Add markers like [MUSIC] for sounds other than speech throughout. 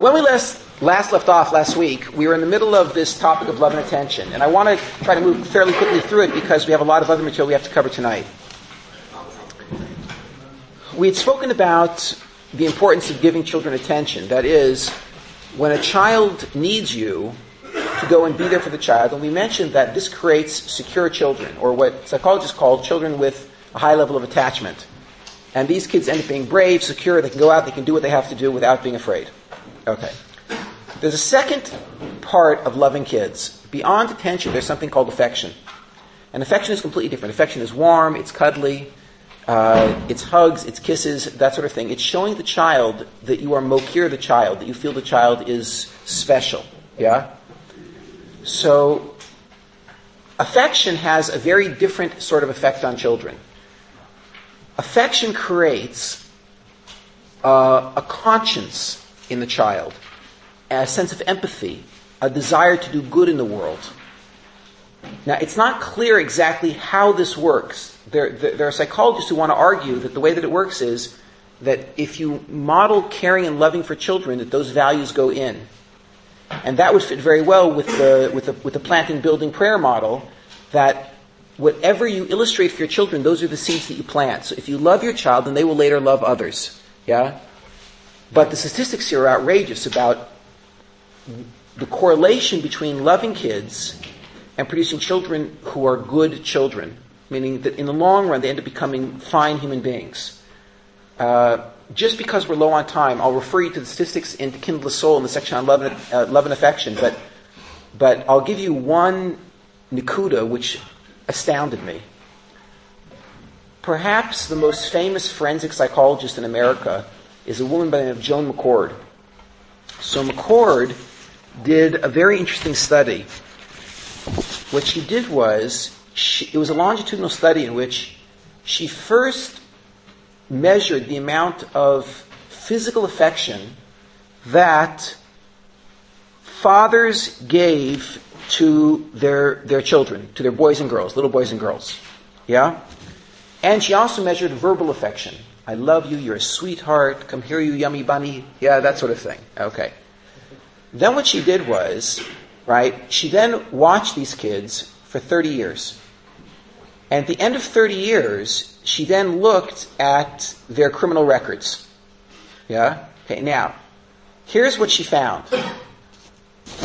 When we last, last left off last week, we were in the middle of this topic of love and attention, and I want to try to move fairly quickly through it because we have a lot of other material we have to cover tonight. We had spoken about the importance of giving children attention. That is, when a child needs you to go and be there for the child, and we mentioned that this creates secure children, or what psychologists call children with a high level of attachment. And these kids end up being brave, secure, they can go out, they can do what they have to do without being afraid. Okay. There's a second part of loving kids. Beyond attention, there's something called affection. And affection is completely different. Affection is warm, it's cuddly, uh, it's hugs, it's kisses, that sort of thing. It's showing the child that you are mokir the child, that you feel the child is special. Yeah? So, affection has a very different sort of effect on children. Affection creates uh, a conscience in the child, a sense of empathy, a desire to do good in the world. Now, it's not clear exactly how this works. There, there, there, are psychologists who want to argue that the way that it works is that if you model caring and loving for children, that those values go in. And that would fit very well with the, with the, with the planting building prayer model that whatever you illustrate for your children, those are the seeds that you plant. So if you love your child, then they will later love others. Yeah? But the statistics here are outrageous about the correlation between loving kids and producing children who are good children, meaning that in the long run they end up becoming fine human beings. Uh, just because we're low on time, I'll refer you to the statistics in Kindle the Soul in the section on love and, uh, love and affection, but, but I'll give you one Nikuda which astounded me. Perhaps the most famous forensic psychologist in America is a woman by the name of Joan McCord. So McCord did a very interesting study. What she did was, she, it was a longitudinal study in which she first measured the amount of physical affection that fathers gave to their, their children, to their boys and girls, little boys and girls. Yeah? And she also measured verbal affection. I love you, you're a sweetheart, come here, you yummy bunny. Yeah, that sort of thing. Okay. Then what she did was, right, she then watched these kids for 30 years. And at the end of 30 years, she then looked at their criminal records. Yeah? Okay, now, here's what she found.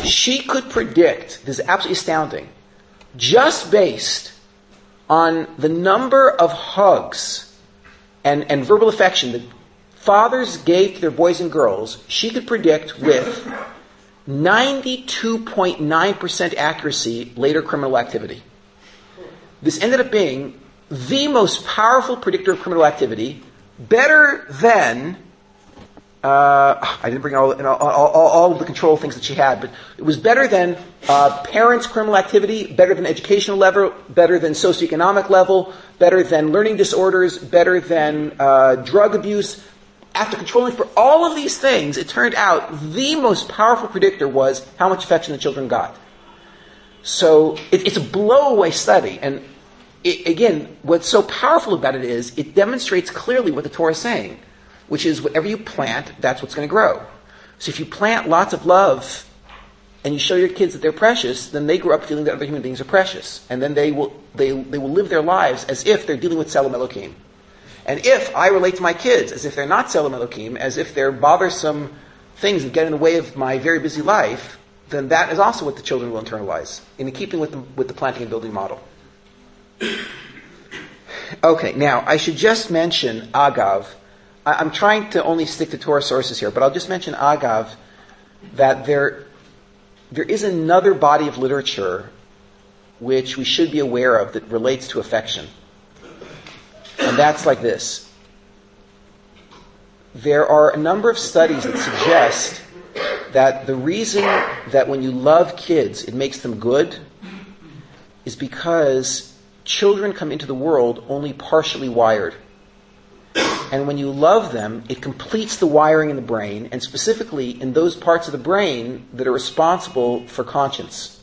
She could predict, this is absolutely astounding, just based on the number of hugs and, and verbal affection that fathers gave to their boys and girls, she could predict with 92.9% accuracy later criminal activity. This ended up being the most powerful predictor of criminal activity, better than uh, I didn't bring all, all, all, all, of the control things that she had, but it was better than uh, parents' criminal activity, better than educational level, better than socioeconomic level, better than learning disorders, better than uh, drug abuse. After controlling for all of these things, it turned out the most powerful predictor was how much affection the children got. So it, it's a blowaway study, and it, again, what's so powerful about it is it demonstrates clearly what the Torah is saying which is whatever you plant, that's what's going to grow. So if you plant lots of love and you show your kids that they're precious, then they grow up feeling that other human beings are precious. And then they will, they, they will live their lives as if they're dealing with Tzelem Elohim. And if I relate to my kids as if they're not Tzelem Elohim, as if they're bothersome things that get in the way of my very busy life, then that is also what the children will internalize, in keeping with the, with the planting and building model. Okay, now I should just mention Agav, I'm trying to only stick to Torah sources here, but I'll just mention Agav that there, there is another body of literature which we should be aware of that relates to affection. And that's like this. There are a number of studies that suggest that the reason that when you love kids it makes them good is because children come into the world only partially wired. And when you love them, it completes the wiring in the brain, and specifically in those parts of the brain that are responsible for conscience.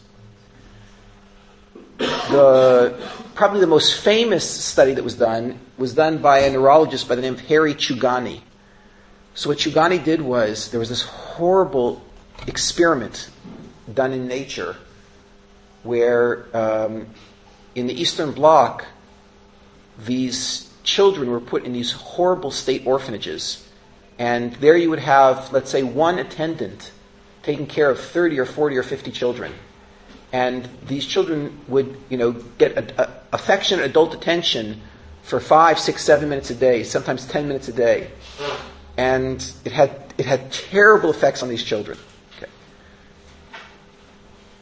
The, probably the most famous study that was done was done by a neurologist by the name of Harry Chugani. So what Chugani did was there was this horrible experiment done in nature where um, in the Eastern Bloc, these children were put in these horrible state orphanages. And there you would have, let's say, one attendant taking care of 30 or 40 or 50 children. And these children would, you know, get a, a, affectionate adult attention for five, six, seven minutes a day, sometimes 10 minutes a day. And it had, it had terrible effects on these children. Okay.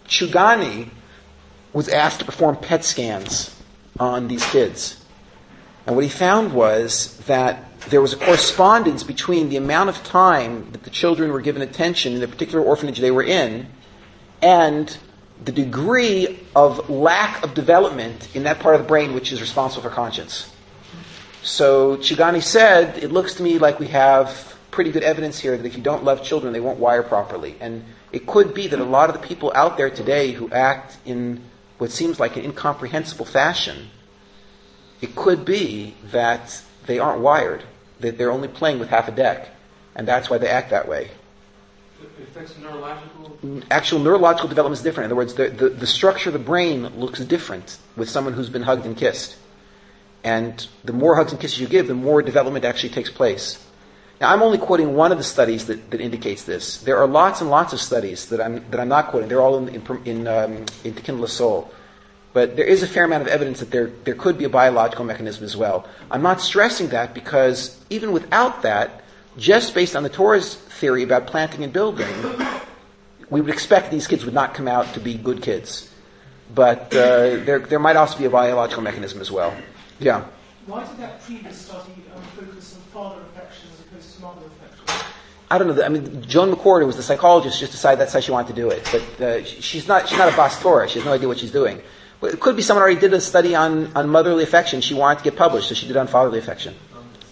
Chugani was asked to perform PET scans on these kids. And what he found was that there was a correspondence between the amount of time that the children were given attention in the particular orphanage they were in and the degree of lack of development in that part of the brain which is responsible for conscience. So Chugani said, it looks to me like we have pretty good evidence here that if you don't love children, they won't wire properly. And it could be that a lot of the people out there today who act in what seems like an incomprehensible fashion, it could be that they aren't wired, that they're only playing with half a deck, and that's why they act that way. It affects neurological? Actual neurological development is different. In other words, the, the, the structure of the brain looks different with someone who's been hugged and kissed. And the more hugs and kisses you give, the more development actually takes place. Now, I'm only quoting one of the studies that, that indicates this. There are lots and lots of studies that I'm, that I'm not quoting. They're all in, in, in, um, in To Kindle a Soul. But there is a fair amount of evidence that there, there could be a biological mechanism as well. I'm not stressing that because even without that, just based on the Torah's theory about planting and building, we would expect these kids would not come out to be good kids. But uh, there, there might also be a biological mechanism as well. Yeah. Why did that previous study um, focus on father affection as opposed to mother affection? I don't know. I mean, Joan McCord, who was the psychologist. Just decided that's how she wanted to do it. But uh, she's not. She's not a bas Torah. She has no idea what she's doing. It could be someone already did a study on, on motherly affection. She wanted to get published, so she did on fatherly affection.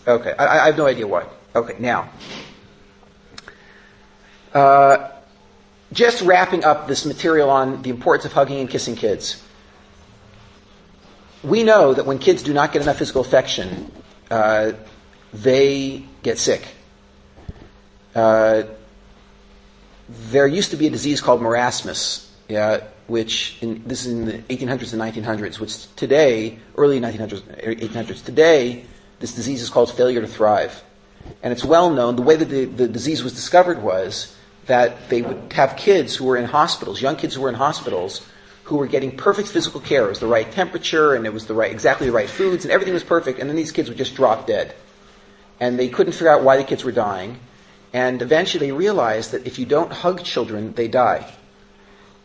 Okay. I, I have no idea why. Okay. Now, uh, just wrapping up this material on the importance of hugging and kissing kids we know that when kids do not get enough physical affection, uh, they get sick. Uh, there used to be a disease called marasmus, yeah, which in, this is in the 1800s and 1900s, which today, early 1900s, 1800s, today, this disease is called failure to thrive. And it's well known, the way that the, the disease was discovered was that they would have kids who were in hospitals, young kids who were in hospitals, who were getting perfect physical care. It was the right temperature and it was the right, exactly the right foods and everything was perfect. And then these kids would just drop dead. And they couldn't figure out why the kids were dying. And eventually they realized that if you don't hug children, they die.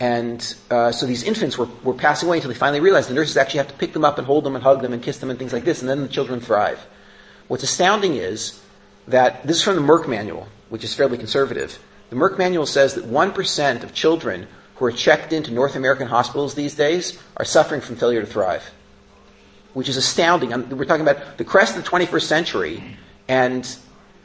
And uh, so these infants were, were passing away until they finally realized the nurses actually have to pick them up and hold them and hug them and kiss them and things like this, and then the children thrive. What's astounding is that this is from the Merck Manual, which is fairly conservative. The Merck Manual says that 1% of children who are checked into North American hospitals these days are suffering from failure to thrive, which is astounding. We're talking about the crest of the 21st century, and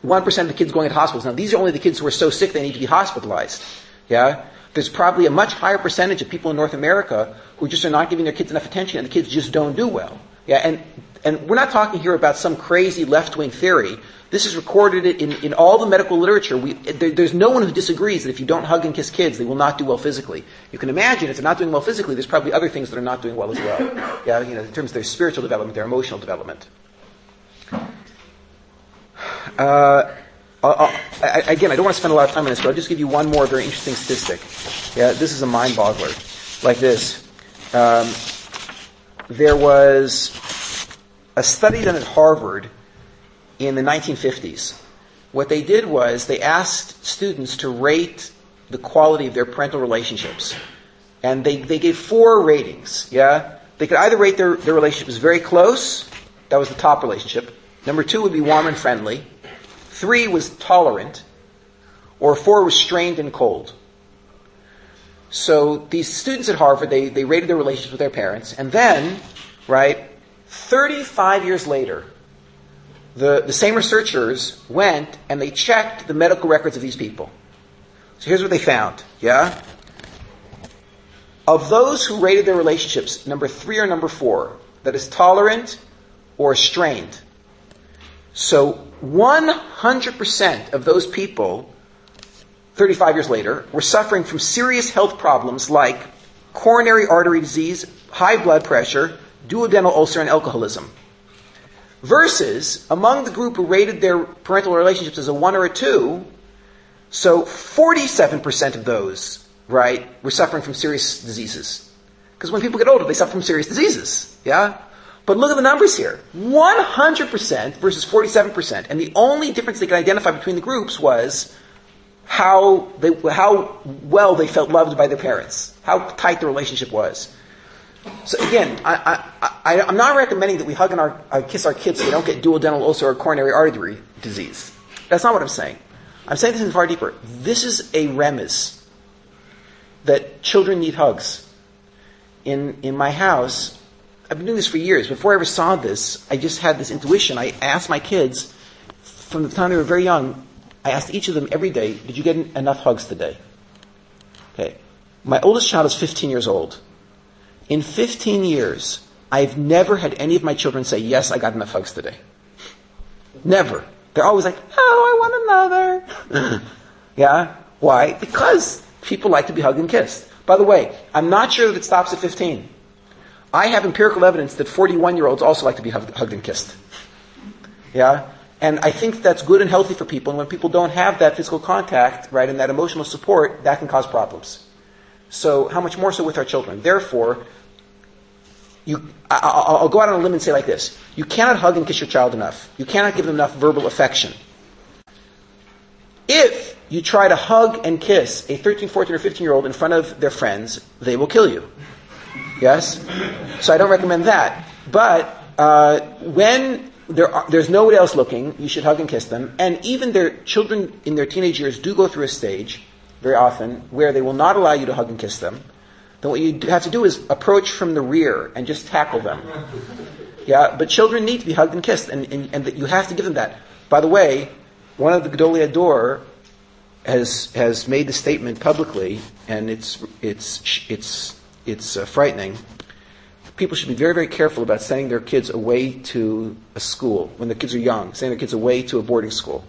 1% of the kids going into hospitals. Now, these are only the kids who are so sick they need to be hospitalized. Yeah? There's probably a much higher percentage of people in North America who just are not giving their kids enough attention, and the kids just don't do well. Yeah, and, and we're not talking here about some crazy left-wing theory. This is recorded in, in all the medical literature. We, there, there's no one who disagrees that if you don't hug and kiss kids, they will not do well physically. You can imagine if they're not doing well physically, there's probably other things that are not doing well as well. Yeah, you know, in terms of their spiritual development, their emotional development. Uh, I, again, I don't want to spend a lot of time on this, but I'll just give you one more very interesting statistic. Yeah, this is a mind boggler. Like this. Um, there was a study done at Harvard in the 1950s. What they did was they asked students to rate the quality of their parental relationships. And they, they gave four ratings, yeah? They could either rate their, their relationship as very close, that was the top relationship. Number two would be warm and friendly. Three was tolerant. Or four was strained and cold. So these students at Harvard, they, they rated their relationships with their parents. And then, right, 35 years later, the, the same researchers went and they checked the medical records of these people. So here's what they found, yeah? Of those who rated their relationships, number three or number four, that is tolerant or strained. So 100% of those people 35 years later, were suffering from serious health problems like coronary artery disease, high blood pressure, duodenal ulcer, and alcoholism. Versus among the group who rated their parental relationships as a one or a two, so 47% of those, right, were suffering from serious diseases. Because when people get older, they suffer from serious diseases. Yeah? But look at the numbers here. 100% versus 47%. And the only difference they could identify between the groups was how, they, how well they felt loved by their parents, how tight the relationship was. So again, I, am not recommending that we hug and our, uh, kiss our kids so they don't get duodenal ulcer or coronary artery disease. That's not what I'm saying. I'm saying this in far deeper. This is a remiss that children need hugs. In, in my house, I've been doing this for years. Before I ever saw this, I just had this intuition. I asked my kids, from the time they were very young, I asked each of them every day, did you get enough hugs today? Okay. My oldest child is 15 years old. In 15 years, I've never had any of my children say, yes, I got enough hugs today. Never. They're always like, oh, I want another. [LAUGHS] yeah? Why? Because people like to be hugged and kissed. By the way, I'm not sure that it stops at 15. I have empirical evidence that 41 year olds also like to be hugged and kissed. Yeah? And I think that's good and healthy for people. And when people don't have that physical contact, right, and that emotional support, that can cause problems. So how much more so with our children? Therefore, you, I, will go out on a limb and say like this. You cannot hug and kiss your child enough. You cannot give them enough verbal affection. If you try to hug and kiss a 13, 14, or 15 year old in front of their friends, they will kill you. Yes? So I don't recommend that. But uh, when there are, there's nobody else looking, you should hug and kiss them. And even their children in their teenage years do go through a stage, very often, where they will not allow you to hug and kiss them. Then what you have to do is approach from the rear and just tackle them. Yeah, but children need to be hugged and kissed, and, and, and you have to give them that. By the way, one of the Gedolei Hador has has made the statement publicly, and it's it's it's it's uh, frightening people should be very, very careful about sending their kids away to a school when the kids are young, sending their kids away to a boarding school.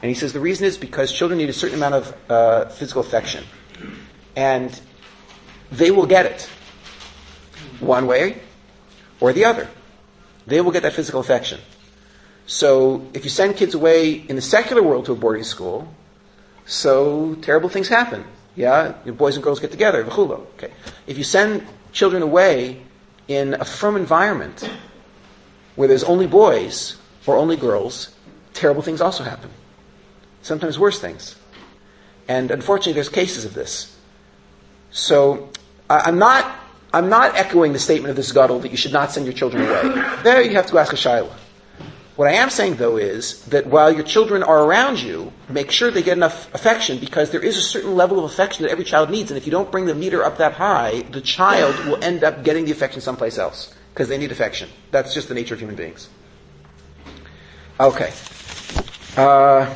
And he says the reason is because children need a certain amount of uh, physical affection. And they will get it one way or the other. They will get that physical affection. So if you send kids away in the secular world to a boarding school, so terrible things happen. Yeah, your boys and girls get together. Okay. If you send children away in a firm environment where there's only boys or only girls, terrible things also happen. Sometimes worse things. And unfortunately, there's cases of this. So I'm not, I'm not echoing the statement of this Gadol that you should not send your children away. There you have to ask a shaila. What I am saying, though, is that while your children are around you, make sure they get enough affection because there is a certain level of affection that every child needs. And if you don't bring the meter up that high, the child will end up getting the affection someplace else because they need affection. That's just the nature of human beings. Okay. Uh,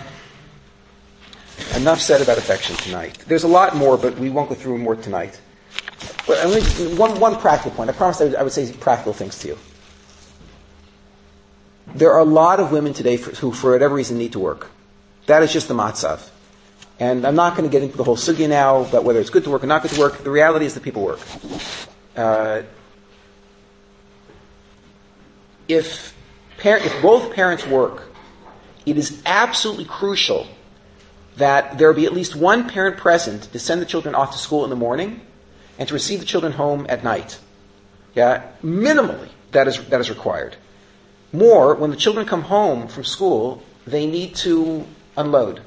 enough said about affection tonight. There's a lot more, but we won't go through more tonight. But one, one practical point. I promised I would, I would say practical things to you there are a lot of women today for, who, for whatever reason, need to work. That is just the matzav. And I'm not going to get into the whole sugya now about whether it's good to work or not good to work. The reality is that people work. Uh, if, par- if both parents work, it is absolutely crucial that there be at least one parent present to send the children off to school in the morning and to receive the children home at night. Yeah, minimally that is that is required. More, when the children come home from school, they need to unload.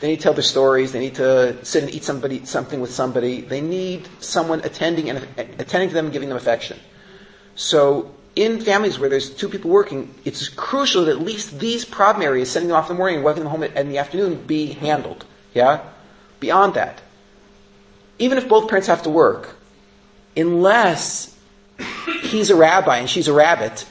They need to tell their stories. They need to sit and eat somebody, something with somebody. They need someone attending and attending to them and giving them affection. So in families where there's two people working, it's crucial that at least these problem areas, sending them off in the morning and welcoming them home in the afternoon, be handled. Yeah? Beyond that, even if both parents have to work, unless he's a rabbi and she's a rabbit,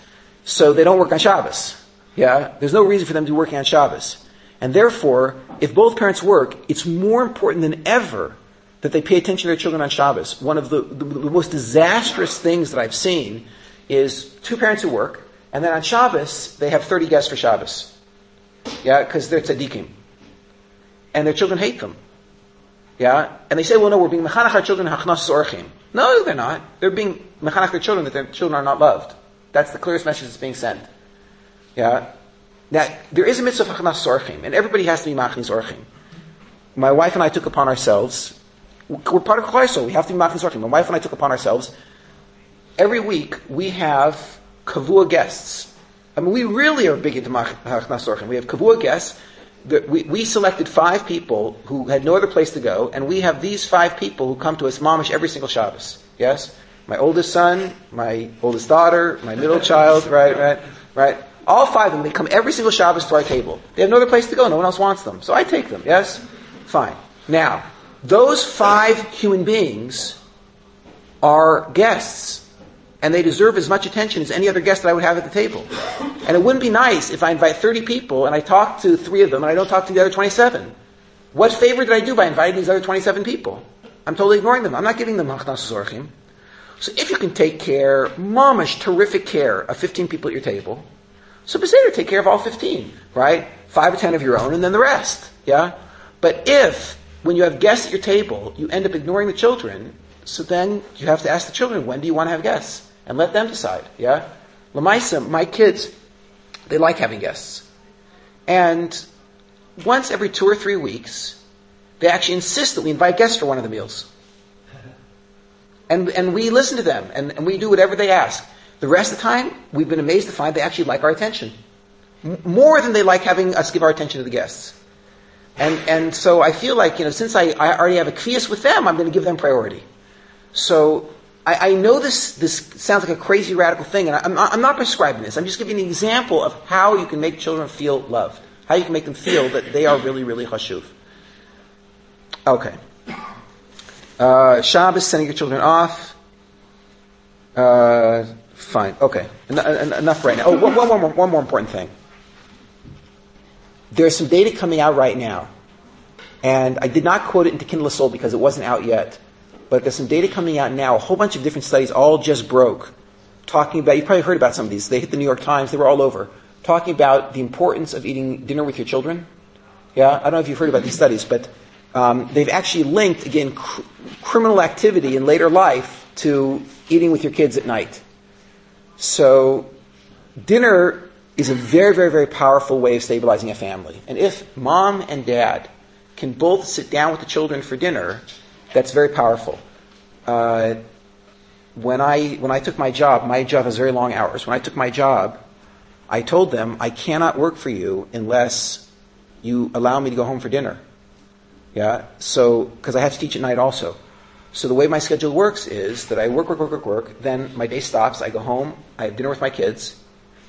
so they don't work on Shabbos. Yeah? There's no reason for them to be working on Shabbos. And therefore, if both parents work, it's more important than ever that they pay attention to their children on Shabbos. One of the, the, the most disastrous things that I've seen is two parents who work, and then on Shabbos, they have 30 guests for Shabbos. Yeah, because they're tzaddikim. And their children hate them. Yeah? And they say, well, no, we're being mechanach our children hachnas orchim. No, they're not. They're being mechanach their children that their children are not loved. That's the clearest message that's being sent. Yeah? Now, there is a mitzvah of hachnas orchim, and everybody has to be machnis orchim. My wife and I took upon ourselves, we're part of Klal we have to be machnis orchim. My wife and I took upon ourselves, every week we have kavua guests. I mean, we really are big into hachnas orchim. We have kavua guests, we, we selected five people who had no other place to go, and we have these five people who come to us mamish every single Shabbos. Yes? My oldest son, my oldest daughter, my middle child, [LAUGHS] right, right, right. All five of them, they come every single Shabbos to our table. They have no other place to go, no one else wants them. So I take them, yes? Fine. Now, those five human beings are guests and they deserve as much attention as any other guest that I would have at the table. And it wouldn't be nice if I invite 30 people and I talk to three of them and I don't talk to the other 27. What favor did I do by inviting these other 27 people? I'm totally ignoring them. I'm not giving them machnas zorchim. So if you can take care, mamish, terrific care of 15 people at your table, so Beseder, take care of all 15, right? Five or 10 of your own and then the rest, yeah? But if, when you have guests at your table, you end up ignoring the children, so then you have to ask the children, when do you want to have guests? and let them decide. Yeah, Lamaisa, my kids, they like having guests, and once every two or three weeks, they actually insist that we invite guests for one of the meals. And, and we listen to them and, and we do whatever they ask. The rest of the time, we've been amazed to find they actually like our attention. M- more than they like having us give our attention to the guests. And, and so I feel like, you know, since I, I already have a kvias with them, I'm going to give them priority. So I, I, know this, this sounds like a crazy radical thing, and I, am I'm not prescribing this. I'm just giving an example of how you can make children feel loved, how you can make them feel that they are really, really hashuv. Okay. Uh, Shabbos, sending your children off. Uh, fine. Okay. En- en- enough right now. Oh, one, one, more, one more important thing. There's some data coming out right now, and I did not quote it into Kindle Soul because it wasn't out yet but there's some data coming out now, a whole bunch of different studies all just broke, talking about, you probably heard about some of these. They hit the New York Times, they were all over, talking about the importance of eating dinner with your children. Yeah, I don't know if you've heard about these studies, but um, they've actually linked, again, cr- criminal activity in later life to eating with your kids at night. So, dinner is a very, very, very powerful way of stabilizing a family. And if mom and dad can both sit down with the children for dinner that's very powerful. Uh, when I when I took my job, my job has very long hours. When I took my job, I told them I cannot work for you unless you allow me to go home for dinner. Yeah. So because I have to teach at night also. So the way my schedule works is that I work, work, work, work, work. Then my day stops. I go home. I have dinner with my kids.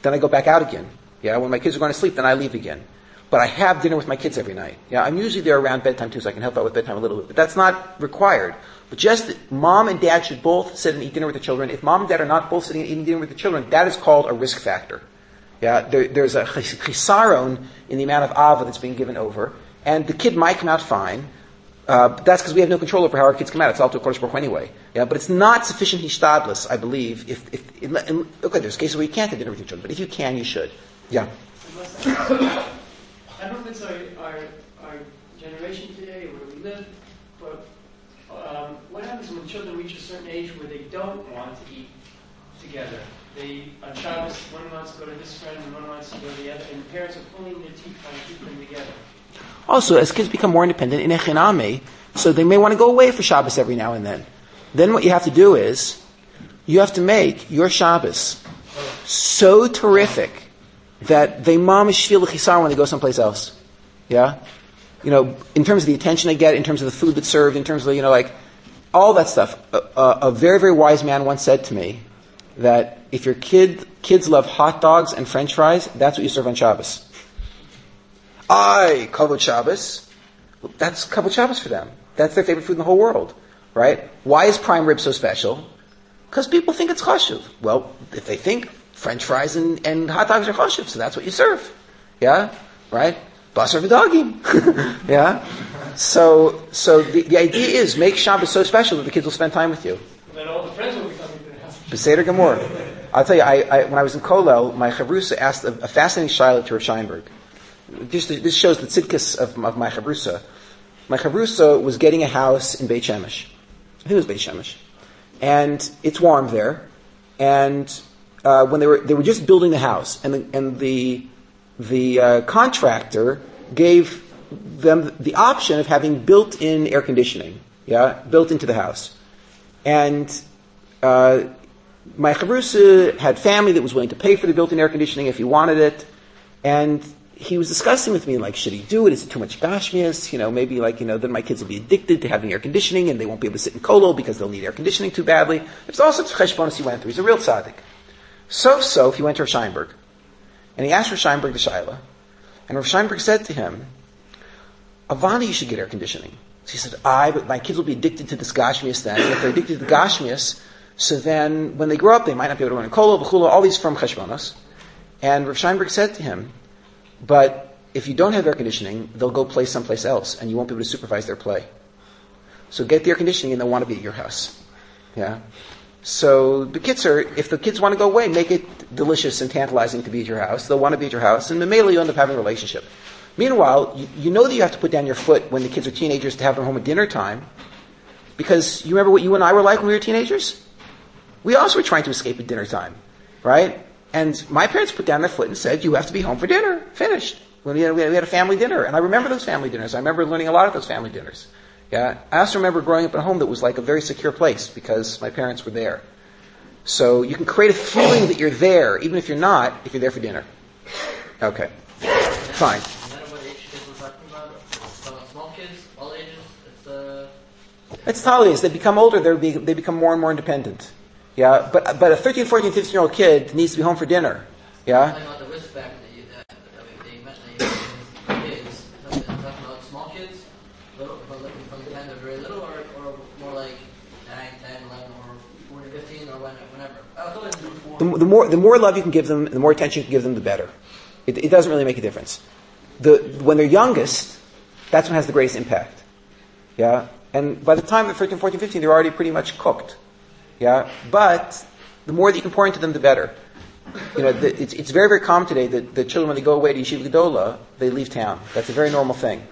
Then I go back out again. Yeah. When my kids are going to sleep, then I leave again. But I have dinner with my kids every night. Yeah, I'm usually there around bedtime too, so I can help out with bedtime a little bit. But that's not required. But just that mom and dad should both sit and eat dinner with the children. If mom and dad are not both sitting and eating dinner with the children, that is called a risk factor. Yeah, there, there's a chisaron in the amount of ava that's being given over, and the kid might come out fine. Uh, that's because we have no control over how our kids come out. It's all to a Kodesh Baruch anyway. Yeah, but it's not sufficient hishtadlus, I believe. If, if, in, in, okay, there's cases where you can't have children, but if you can, you should. Yeah. I don't know if it's our, our, generation today, or where we live, but um, what happens when children reach a certain age where they don't want to eat together? They, on Shabbos, one wants to go to this friend and one wants to go to the other, and parents are pulling their teeth trying to keep them together. Also, as kids become more independent in Echiname, so they may want to go away for Shabbos every now and then. Then what you have to do is, you have to make your Shabbos so terrific that they mamish feel the chisar when they go someplace else. Yeah? You know, in terms of the attention they get, in terms of the food that's served, in terms of, you know, like, all that stuff. A, a, a very, very wise man once said to me that if your kid, kids love hot dogs and french fries, that's what you serve on Shabbos. I, kavod Shabbos. That's kavod Shabbos for them. That's their favorite food in the whole world. Right? Why is prime rib so special? Because people think it's chashuv. Well, if they think French fries and, and hot dogs are choshev, so that's what you serve. Yeah? Right? Basar v'dagim. [LAUGHS] yeah? So, so the, the idea is make Shabbos so special that the kids will spend time with you. Then all the friends will be coming to the house. Beseder Gemor. I'll tell you, I, I, when I was in Kolel, my chavrusa asked a, a fascinating shaila to Rav Scheinberg. This, this shows the tzidkis of, of my chavrusa. my chavrusa was getting a house in Beit Shemesh. I think it was Beit Shemesh. And it's warm there. And uh, when they were, they were just building the house, and the, and the, the uh, contractor gave them the option of having built-in air conditioning, yeah, built into the house. And uh, my chavrusa had family that was willing to pay for the built-in air conditioning if he wanted it, and he was discussing with me, like, should he do it? Is it too much gashmias? You know, maybe like, you know, then my kids will be addicted to having air conditioning and they won't be able to sit in kolo because they'll need air conditioning too badly. There's all sorts of cheshbonis he went through. He's a real tzaddik. So, so, he went to Rav Scheinberg. And he asked Rav Scheinberg the Shaila. And Rav Scheinberg said to him, Avani, you should get air conditioning. So he said, I, but my kids will be addicted to this gashmias then. And if they're addicted to the gashmias, so then when they grow up, they might not be able to run in kolo, b'chula, all these from cheshbonos. And Rav Scheinberg said to him, but if you don't have air conditioning, they'll go play someplace else, and you won't be able to supervise their play. So get the air conditioning, and they'll want to be at your house. Yeah. So the kids are, if the kids want to go away, make it delicious and tantalizing to be at your house. They'll want to be at your house, and immediately you end up having a relationship. Meanwhile, you, you know that you have to put down your foot when the kids are teenagers to have them home at dinner time, because you remember what you and I were like when we were teenagers? We also were trying to escape at dinner time, right? And my parents put down their foot and said, you have to be home for dinner. Finished. We had, we had a family dinner. And I remember those family dinners. I remember learning a lot of those family dinners. Yeah. I also remember growing up in a home that was like a very secure place because my parents were there. So you can create a feeling that you're there, even if you're not, if you're there for dinner. Okay. Fine. It's holidays. They become older, they become more and more independent. Yeah, but but a 13, 14, 15 year old kid needs to be home for dinner. Yeah. The, the, more the more love you can give them, the more attention you can give them, the better. It, it doesn't really make a difference. The, when they're youngest, that's when it has the greatest impact. Yeah? And by the time they're 13, 14, 15, they're already pretty much cooked. Yeah, but the more that you can pour into them, the better. You know, the, it's, it's very, very common today that the children, when they go away to Yeshiva Gedola, they leave town. That's a very normal thing.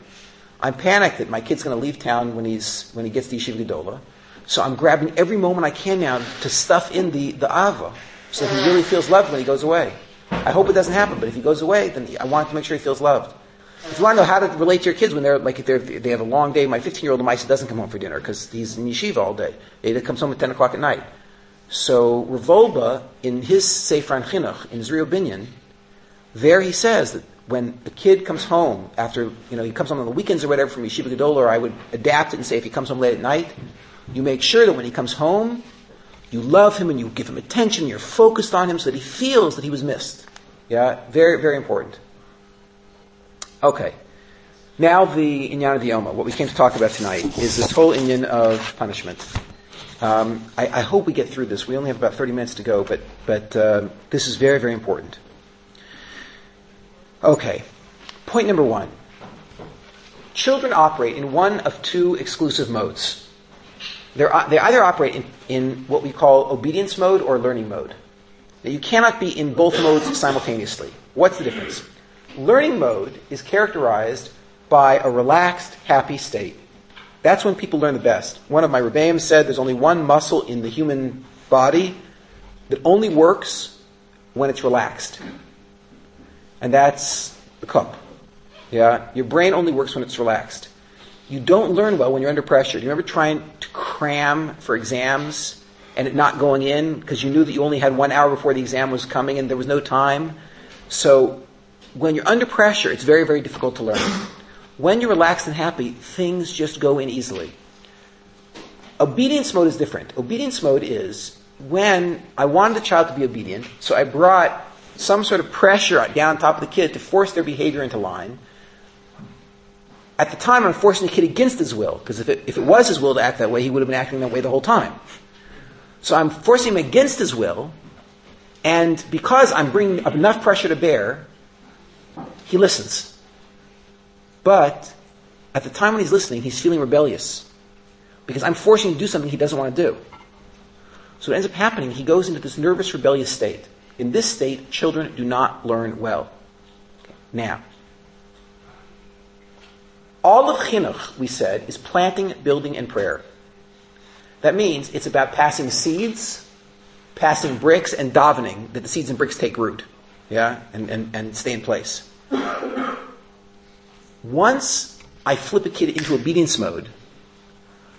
I'm panicked that my kid's going to leave town when he's when he gets to Yeshiva Gedola. So I'm grabbing every moment I can now to stuff in the, the Ava so that he really feels loved when he goes away. I hope it doesn't happen, but if he goes away, then I want to make sure he feels loved. If you want to know how to relate to your kids when they're like if they're, they have a long day, my 15 year old Maisa doesn't come home for dinner because he's in yeshiva all day. He comes home at 10 o'clock at night. So Rav Wolbe, in his Sefer Chinuch, in Zeriah U'Binyan, there he says that when the kid comes home after, you know, he comes home on the weekends or whatever from Yeshiva Gedola, or I would adapt it and say if he comes home late at night, you make sure that when he comes home, you love him and you give him attention, you're focused on him so that he feels that he was missed. Yeah, very, very important. Okay. Now the Inyan of the Oma. What we came to talk about tonight is this whole Inyan of punishment. Um, I, I, hope we get through this. We only have about 30 minutes to go, but, but uh, this is very, very important. Okay. Point number one. Children operate in one of two exclusive modes. They're, they either operate in, in what we call obedience mode or learning mode. Now, you cannot be in both modes simultaneously. What's the difference? Learning mode is characterized by a relaxed, happy state. That's when people learn the best. One of my rebbeim said there's only one muscle in the human body that only works when it's relaxed. And that's the cup. Yeah? Your brain only works when it's relaxed. You don't learn well when you're under pressure. Do you remember trying to cram for exams and it not going in because you knew that you only had one hour before the exam was coming and there was no time? So when you're under pressure, it's very, very difficult to learn. When you're relaxed and happy, things just go in easily. Obedience mode is different. Obedience mode is when I wanted the child to be obedient, so I brought some sort of pressure down on top of the kid to force their behavior into line. At the time, I'm forcing the kid against his will, because if it, if it was his will to act that way, he would have been acting that way the whole time. So I'm forcing him against his will, and because I'm bringing enough pressure to bear, he listens. But at the time when he's listening, he's feeling rebellious. Because I'm forcing him to do something he doesn't want to do. So what ends up happening, he goes into this nervous, rebellious state. In this state, children do not learn well. Okay. Now, All of chinuch, we said, is planting, building, and prayer. That means it's about passing seeds, passing bricks, and davening that the seeds and bricks take root, yeah, and, and, and stay in place. Once I flip a kid into obedience mode,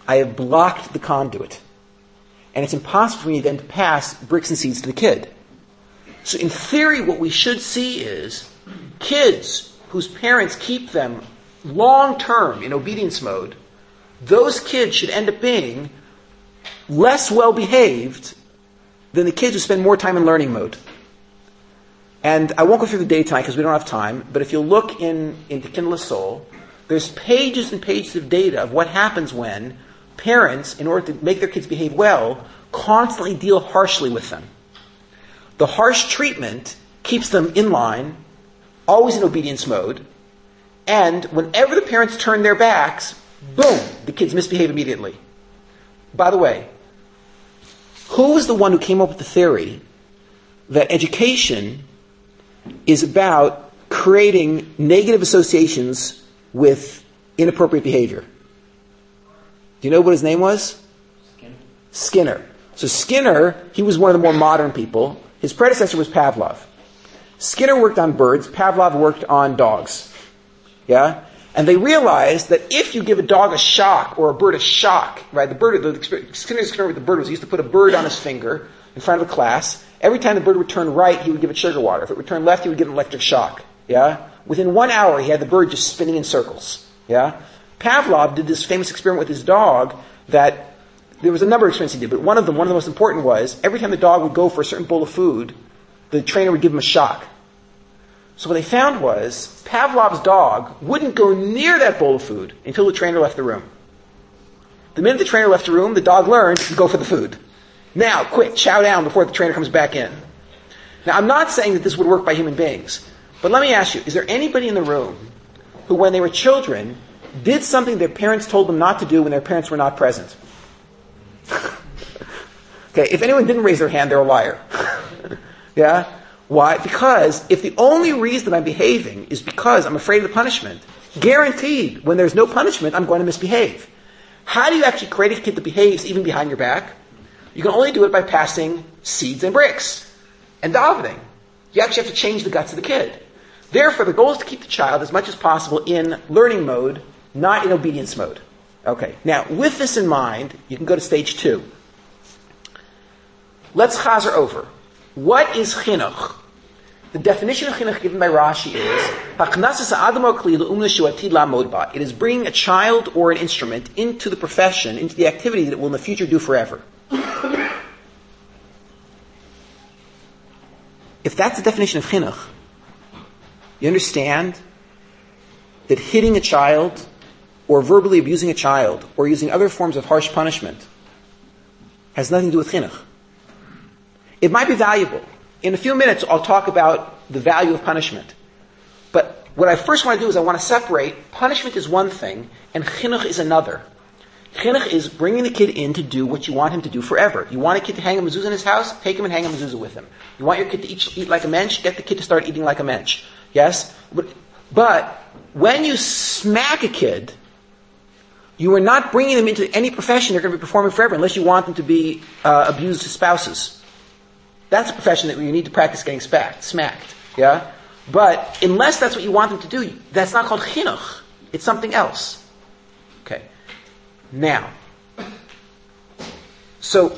I have blocked the conduit. And it's impossible for me then to pass bricks and seeds to the kid. So in theory, what we should see is kids whose parents keep them long term in obedience mode, those kids should end up being less well behaved than the kids who spend more time in learning mode. And I won't go through the tonight because we don't have time, but if you look in, into Kindle Soul, there's pages and pages of data of what happens when parents, in order to make their kids behave well, constantly deal harshly with them. The harsh treatment keeps them in line, always in obedience mode, and whenever the parents turn their backs, boom, the kids misbehave immediately. By the way, who was the one who came up with the theory that education is about creating negative associations with inappropriate behavior? Do you know what his name was? Skinner. Skinner. So Skinner, he was one of the more modern people. His predecessor was Pavlov. Skinner worked on birds, Pavlov worked on dogs. Yeah? And they realized that if you give a dog a shock or a bird a shock, right, the bird, the Skinner's experiment with the bird was he used to put a bird on his finger in front of a class. Every time the bird would turn right, he would give it sugar water. If it would turn left, he would give it an electric shock. Yeah? Within one hour, he had the bird just spinning in circles. Yeah? Pavlov did this famous experiment with his dog that there was a number of experiments he did, but one of them, one of the most important was every time the dog would go for a certain bowl of food, the trainer would give him a shock. So what they found was Pavlov's dog wouldn't go near that bowl of food until the trainer left the room. The minute the trainer left the room, the dog learned to go for the food. Now, quick, chow down before the trainer comes back in. Now, I'm not saying that this would work by human beings, but let me ask you, is there anybody in the room who, when they were children, did something their parents told them not to do when their parents were not present? [LAUGHS] okay, if anyone didn't raise their hand, they're a liar. [LAUGHS] yeah? Why? Because if the only reason I'm behaving is because I'm afraid of the punishment, guaranteed, when there's no punishment, I'm going to misbehave. How do you actually create a kid that behaves even behind your back? You can only do it by passing seeds and bricks and davening. You actually have to change the guts of the kid. Therefore, the goal is to keep the child as much as possible in learning mode, not in obedience mode. Okay. Now, with this in mind, you can go to stage two. Let's chazer over. What is chinuch? The definition of chinuch given by Rashi is It is bringing a child or an instrument into the profession, into the activity that it will in the future do forever. If that's the definition of chinuch, you understand that hitting a child or verbally abusing a child or using other forms of harsh punishment has nothing to do with chinuch. It might be valuable. In a few minutes, I'll talk about the value of punishment. But what I first want to do is I want to separate punishment is one thing and chinuch is another. Chinuch is bringing the kid in to do what you want him to do forever. You want a kid to hang a mezuzah in his house? Take him and hang a mezuzah with him. You want your kid to eat, eat like a mensch? Get the kid to start eating like a mensch. Yes? But, but when you smack a kid, you are not bringing them into any profession they're going to be performing forever unless you want them to be uh, abused spouses. That's a profession that you need to practice getting smacked. smacked. Yeah? But unless that's what you want them to do, that's not called chinuch. It's something else. Now, so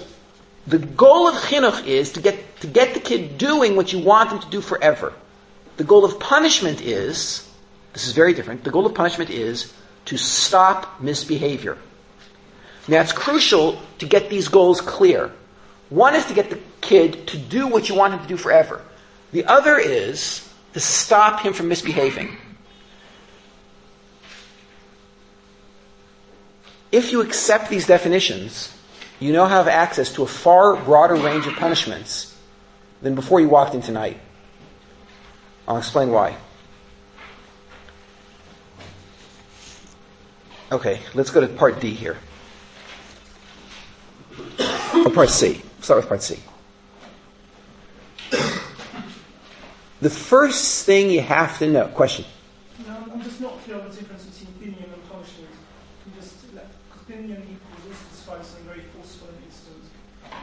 the goal of chinuch is to get to get the kid doing what you want them to do forever. The goal of punishment is this is very different. The goal of punishment is to stop misbehavior. Now, it's crucial to get these goals clear. One is to get the kid to do what you want him to do forever. The other is to stop him from misbehaving. If you accept these definitions, you now have access to a far broader range of punishments than before you walked in tonight. I'll explain why. Okay, let's go to part D here. Or part C. Start with part C. The first thing you have to know, question. No, I'm just not clear on the difference very forceful.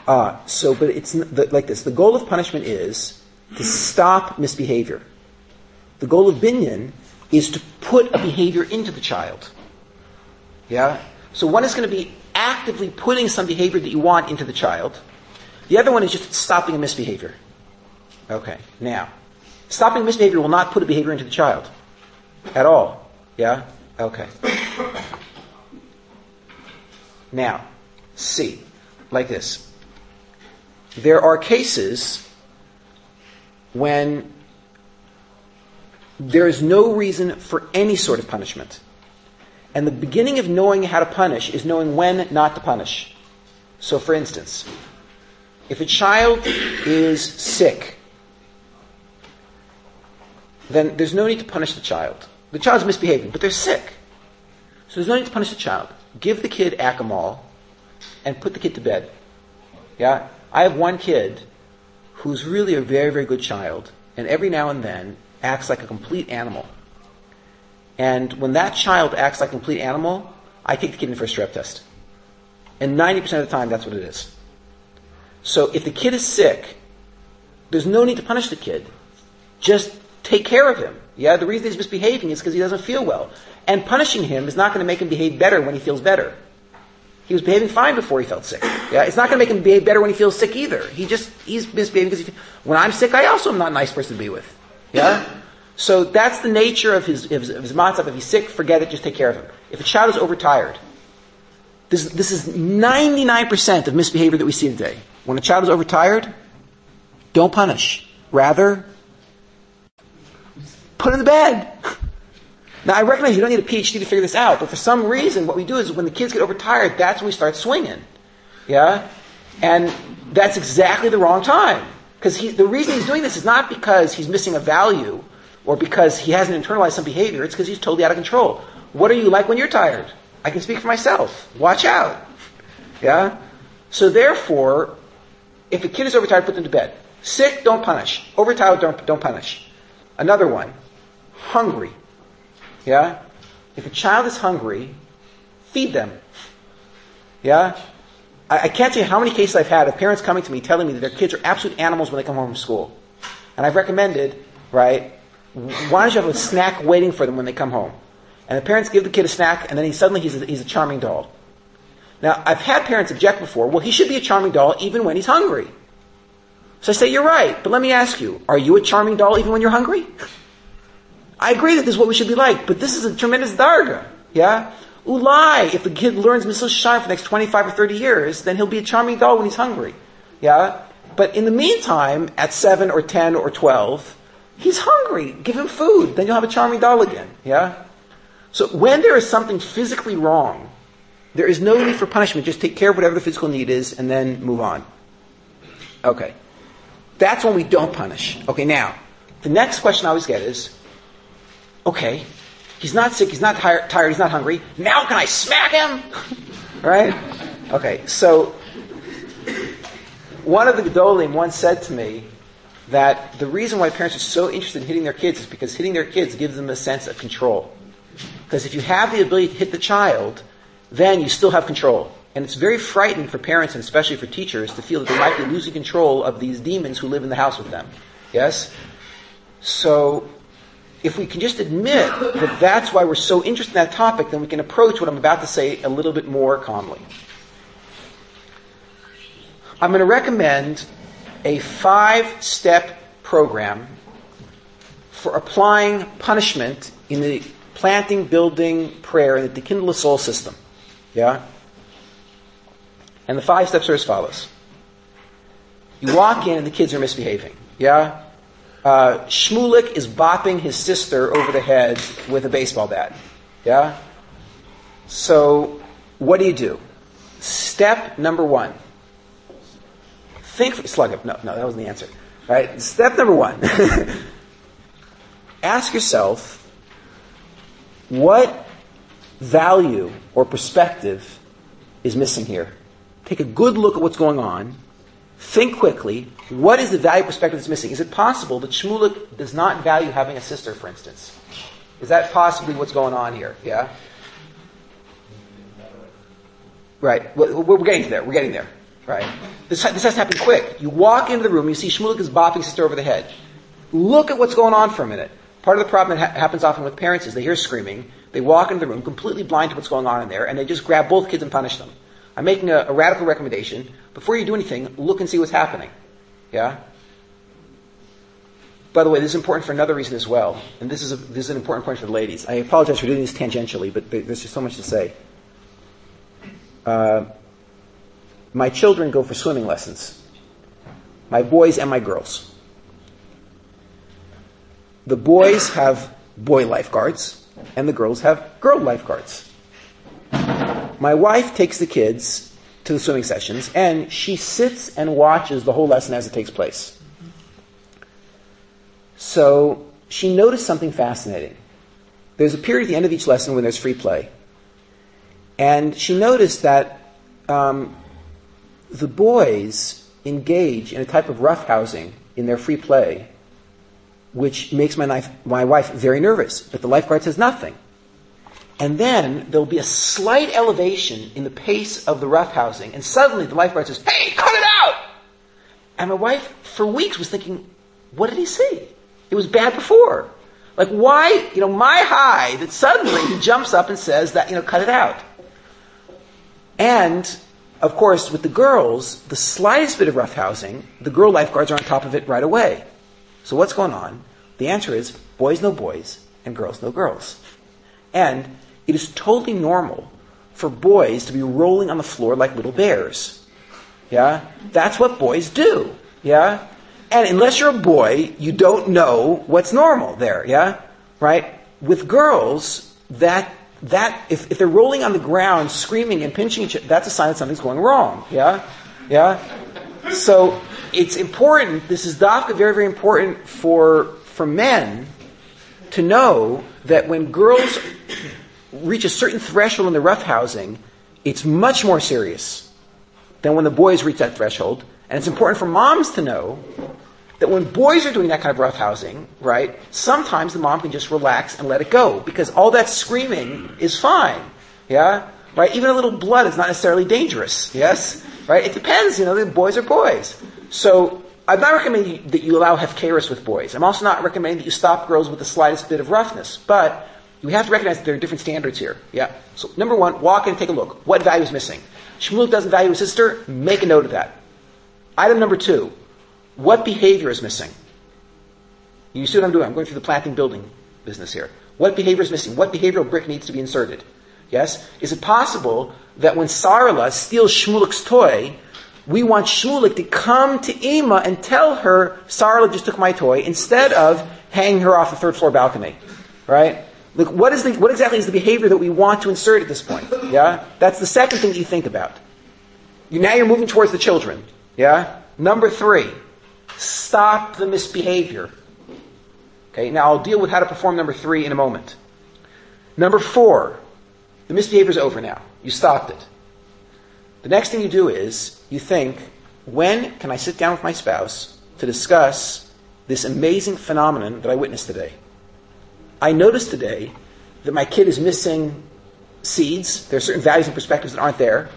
Uh, so, but it's the, like this. The goal of punishment is to stop misbehavior. The goal of binyan is to put a behavior into the child. Yeah? So one is going to be actively putting some behavior that you want into the child. The other one is just stopping a misbehavior. Okay, now, stopping misbehavior will not put a behavior into the child. At all. Yeah? Okay. Now, see, Like this. There are cases when there is no reason for any sort of punishment. And the beginning of knowing how to punish is knowing when not to punish. So, for instance, if a child is sick, then there's no need to punish the child. The child's misbehaving, but they're sick. So there's no need to punish the child. Give the kid Acamol and put the kid to bed. Yeah? I have one kid who's really a very, very good child, and every now and then acts like a complete animal. And when that child acts like a complete animal, I take the kid in for a strep test. And 90% of the time, that's what it is. So if the kid is sick, there's no need to punish the kid. Just take care of him. Yeah, the reason he's misbehaving is because he doesn't feel well. And punishing him is not going to make him behave better when he feels better. He was behaving fine before he felt sick. Yeah, it's not going to make him behave better when he feels sick either. He just he's misbehaving because he, when I'm sick, I also am not a nice person to be with. Yeah, so that's the nature of his of his, of his matzav. If he's sick, forget it. Just take care of him. If a child is overtired, this this is 99% of misbehavior that we see today. When a child is overtired, don't punish. Rather, put him to bed. [LAUGHS] Now I recognize you don't need a PhD to figure this out, but for some reason, what we do is when the kids get overtired, that's when we start swinging. Yeah? And that's exactly the wrong time. Because the reason he's doing this is not because he's missing a value or because he hasn't internalized some behavior, it's because he's totally out of control. What are you like when you're tired? I can speak for myself. Watch out. Yeah? So therefore, if a kid is overtired, put them to bed. Sick, don't punish. Overtired, don't, don't punish. Another one. Hungry. Yeah? If a child is hungry, feed them. Yeah? I, I can't tell you how many cases I've had of parents coming to me telling me that their kids are absolute animals when they come home from school. And I've recommended, right, why don't you have a snack waiting for them when they come home? And the parents give the kid a snack, and then he suddenly he's a, he's a charming doll. Now, I've had parents object before, well, he should be a charming doll even when he's hungry. So I say, you're right, but let me ask you, are you a charming doll even when you're hungry? [LAUGHS] I agree that this is what we should be like, but this is a tremendous darga. Yeah? Ulai, if the kid learns Mesilas Yesharim for the next 25 or 30 years, then he'll be a charming doll when he's hungry. Yeah? But in the meantime, at 7 or 10 or 12, he's hungry. Give him food. Then you'll have a charming doll again. Yeah? So when there is something physically wrong, there is no need for punishment. Just take care of whatever the physical need is and then move on. Okay. That's when we don't punish. Okay, now, the next question I always get is, okay, he's not sick, he's not tired, tired he's not hungry. Now can I smack him? [LAUGHS] right? Okay, so one of the Gedolim once said to me that the reason why parents are so interested in hitting their kids is because hitting their kids gives them a sense of control. Because if you have the ability to hit the child, then you still have control. And it's very frightening for parents and especially for teachers to feel that they might be losing control of these demons who live in the house with them. Yes? So, if we can just admit that that's why we're so interested in that topic, then we can approach what I'm about to say a little bit more calmly. I'm going to recommend a five step program for applying punishment in the planting, building, prayer and the Kindle a Soul system. Yeah? And the five steps are as follows. You walk in and the kids are misbehaving. Yeah? Uh, Shmulik is bopping his sister over the head with a baseball bat. Yeah? So, what do you do? Step number one. Think, slug up. No, no, that wasn't the answer. Right? Step number one. [LAUGHS] Ask yourself, what value or perspective is missing here? Take a good look at what's going on. Think quickly. What is the value perspective that's missing? Is it possible that Shmulik does not value having a sister, for instance? Is that possibly what's going on here? Yeah? Right. We're getting there. We're getting there. Right. This, this has to happen quick. You walk into the room, you see Shmulik is bopping sister over the head. Look at what's going on for a minute. Part of the problem that ha- happens often with parents is they hear screaming, they walk into the room completely blind to what's going on in there, and they just grab both kids and punish them. I'm making a, a radical recommendation. Before you do anything, look and see what's happening. Yeah? By the way, this is important for another reason as well, and this is, a, this is an important point for the ladies. I apologize for doing this tangentially, but there's just so much to say. Uh, my children go for swimming lessons. My boys and my girls. The boys have boy lifeguards, and the girls have girl lifeguards. My wife takes the kids to the swimming sessions, and she sits and watches the whole lesson as it takes place. So she noticed something fascinating. There's a period at the end of each lesson when there's free play. And she noticed that um, the boys engage in a type of roughhousing in their free play, which makes my, knife, my wife very nervous. But the lifeguard says nothing. And then there'll be a slight elevation in the pace of the roughhousing, and suddenly the lifeguard says, Hey, cut it out! And my wife, for weeks, was thinking, What did he see? It was bad before. Like, why, you know, my high that suddenly he jumps up and says that, you know, cut it out. And, of course, with the girls, the slightest bit of roughhousing, the girl lifeguards are on top of it right away. So what's going on? The answer is boys know boys and girls know girls. And it is totally normal for boys to be rolling on the floor like little bears. Yeah? That's what boys do. Yeah? And unless you're a boy, you don't know what's normal there. Yeah? Right? With girls, that, that, if, if they're rolling on the ground, screaming and pinching each other, that's a sign that something's going wrong. Yeah? Yeah? So, it's important, this is dafka very, very important for, for men to know that when girls reach a certain threshold in the roughhousing, it's much more serious than when the boys reach that threshold. And it's important for moms to know that when boys are doing that kind of roughhousing, right, sometimes the mom can just relax and let it go because all that screaming is fine. Yeah? Right? Even a little blood is not necessarily dangerous. Yes? Right? It depends, you know, the boys are boys. So I'm not recommending that you allow hefkeris with boys. I'm also not recommending that you stop girls with the slightest bit of roughness. But you have to recognize that there are different standards here. Yeah. So number one, walk in and take a look. What value is missing? Shmuel doesn't value his sister. Make a note of that. Item number two, what behavior is missing? You see what I'm doing? I'm going through the planting building business here. What behavior is missing? What behavioral brick needs to be inserted? Yes? Is it possible that when Sarla steals Shmulik's toy, we want Shmulik to come to Ima and tell her, Sarla just took my toy, instead of hanging her off the third floor balcony? Right? Look, what, is the, what exactly is the behavior that we want to insert at this point? Yeah? That's the second thing you think about. You, now you're moving towards the children. Yeah? Number three, stop the misbehavior. Okay, now I'll deal with how to perform number three in a moment. Number four, the misbehavior is over now. You stopped it. The next thing you do is you think, when can I sit down with my spouse to discuss this amazing phenomenon that I witnessed today? I noticed today that my kid is missing seeds. There are certain values and perspectives that aren't there.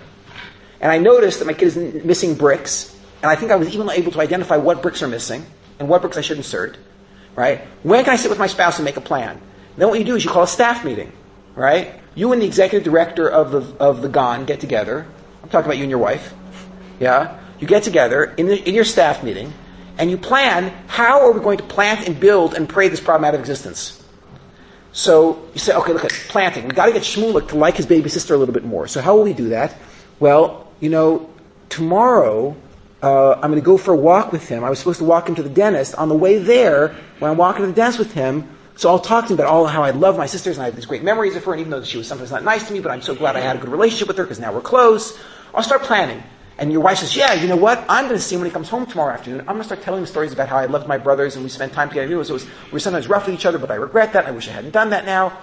And I noticed that my kid is missing bricks. And I think I was even able to identify what bricks are missing and what bricks I should insert. Right? When can I sit with my spouse and make a plan? Then what you do is you call a staff meeting. Right? You and the executive director of the, of the GON get together. I'm talking about you and your wife. Yeah? You get together in, the, in your staff meeting and you plan how are we going to plant and build and pray this problem out of existence. So you say, okay, look at planting. We've got to get Shmulik to like his baby sister a little bit more. So how will we do that? Well, you know, tomorrow uh, I'm going to go for a walk with him. I was supposed to walk him to the dentist. On the way there, when I'm walking to the dentist with him, so I'll talk to him about all how I love my sisters and I have these great memories of her, and even though she was sometimes not nice to me, but I'm so glad I had a good relationship with her because now we're close. I'll start planning. And your wife says, yeah, you know what? I'm going to see him when he comes home tomorrow afternoon. I'm going to start telling him stories about how I loved my brothers and we spent time together. It was, it was, we were sometimes rough with each other, but I regret that. I wish I hadn't done that now.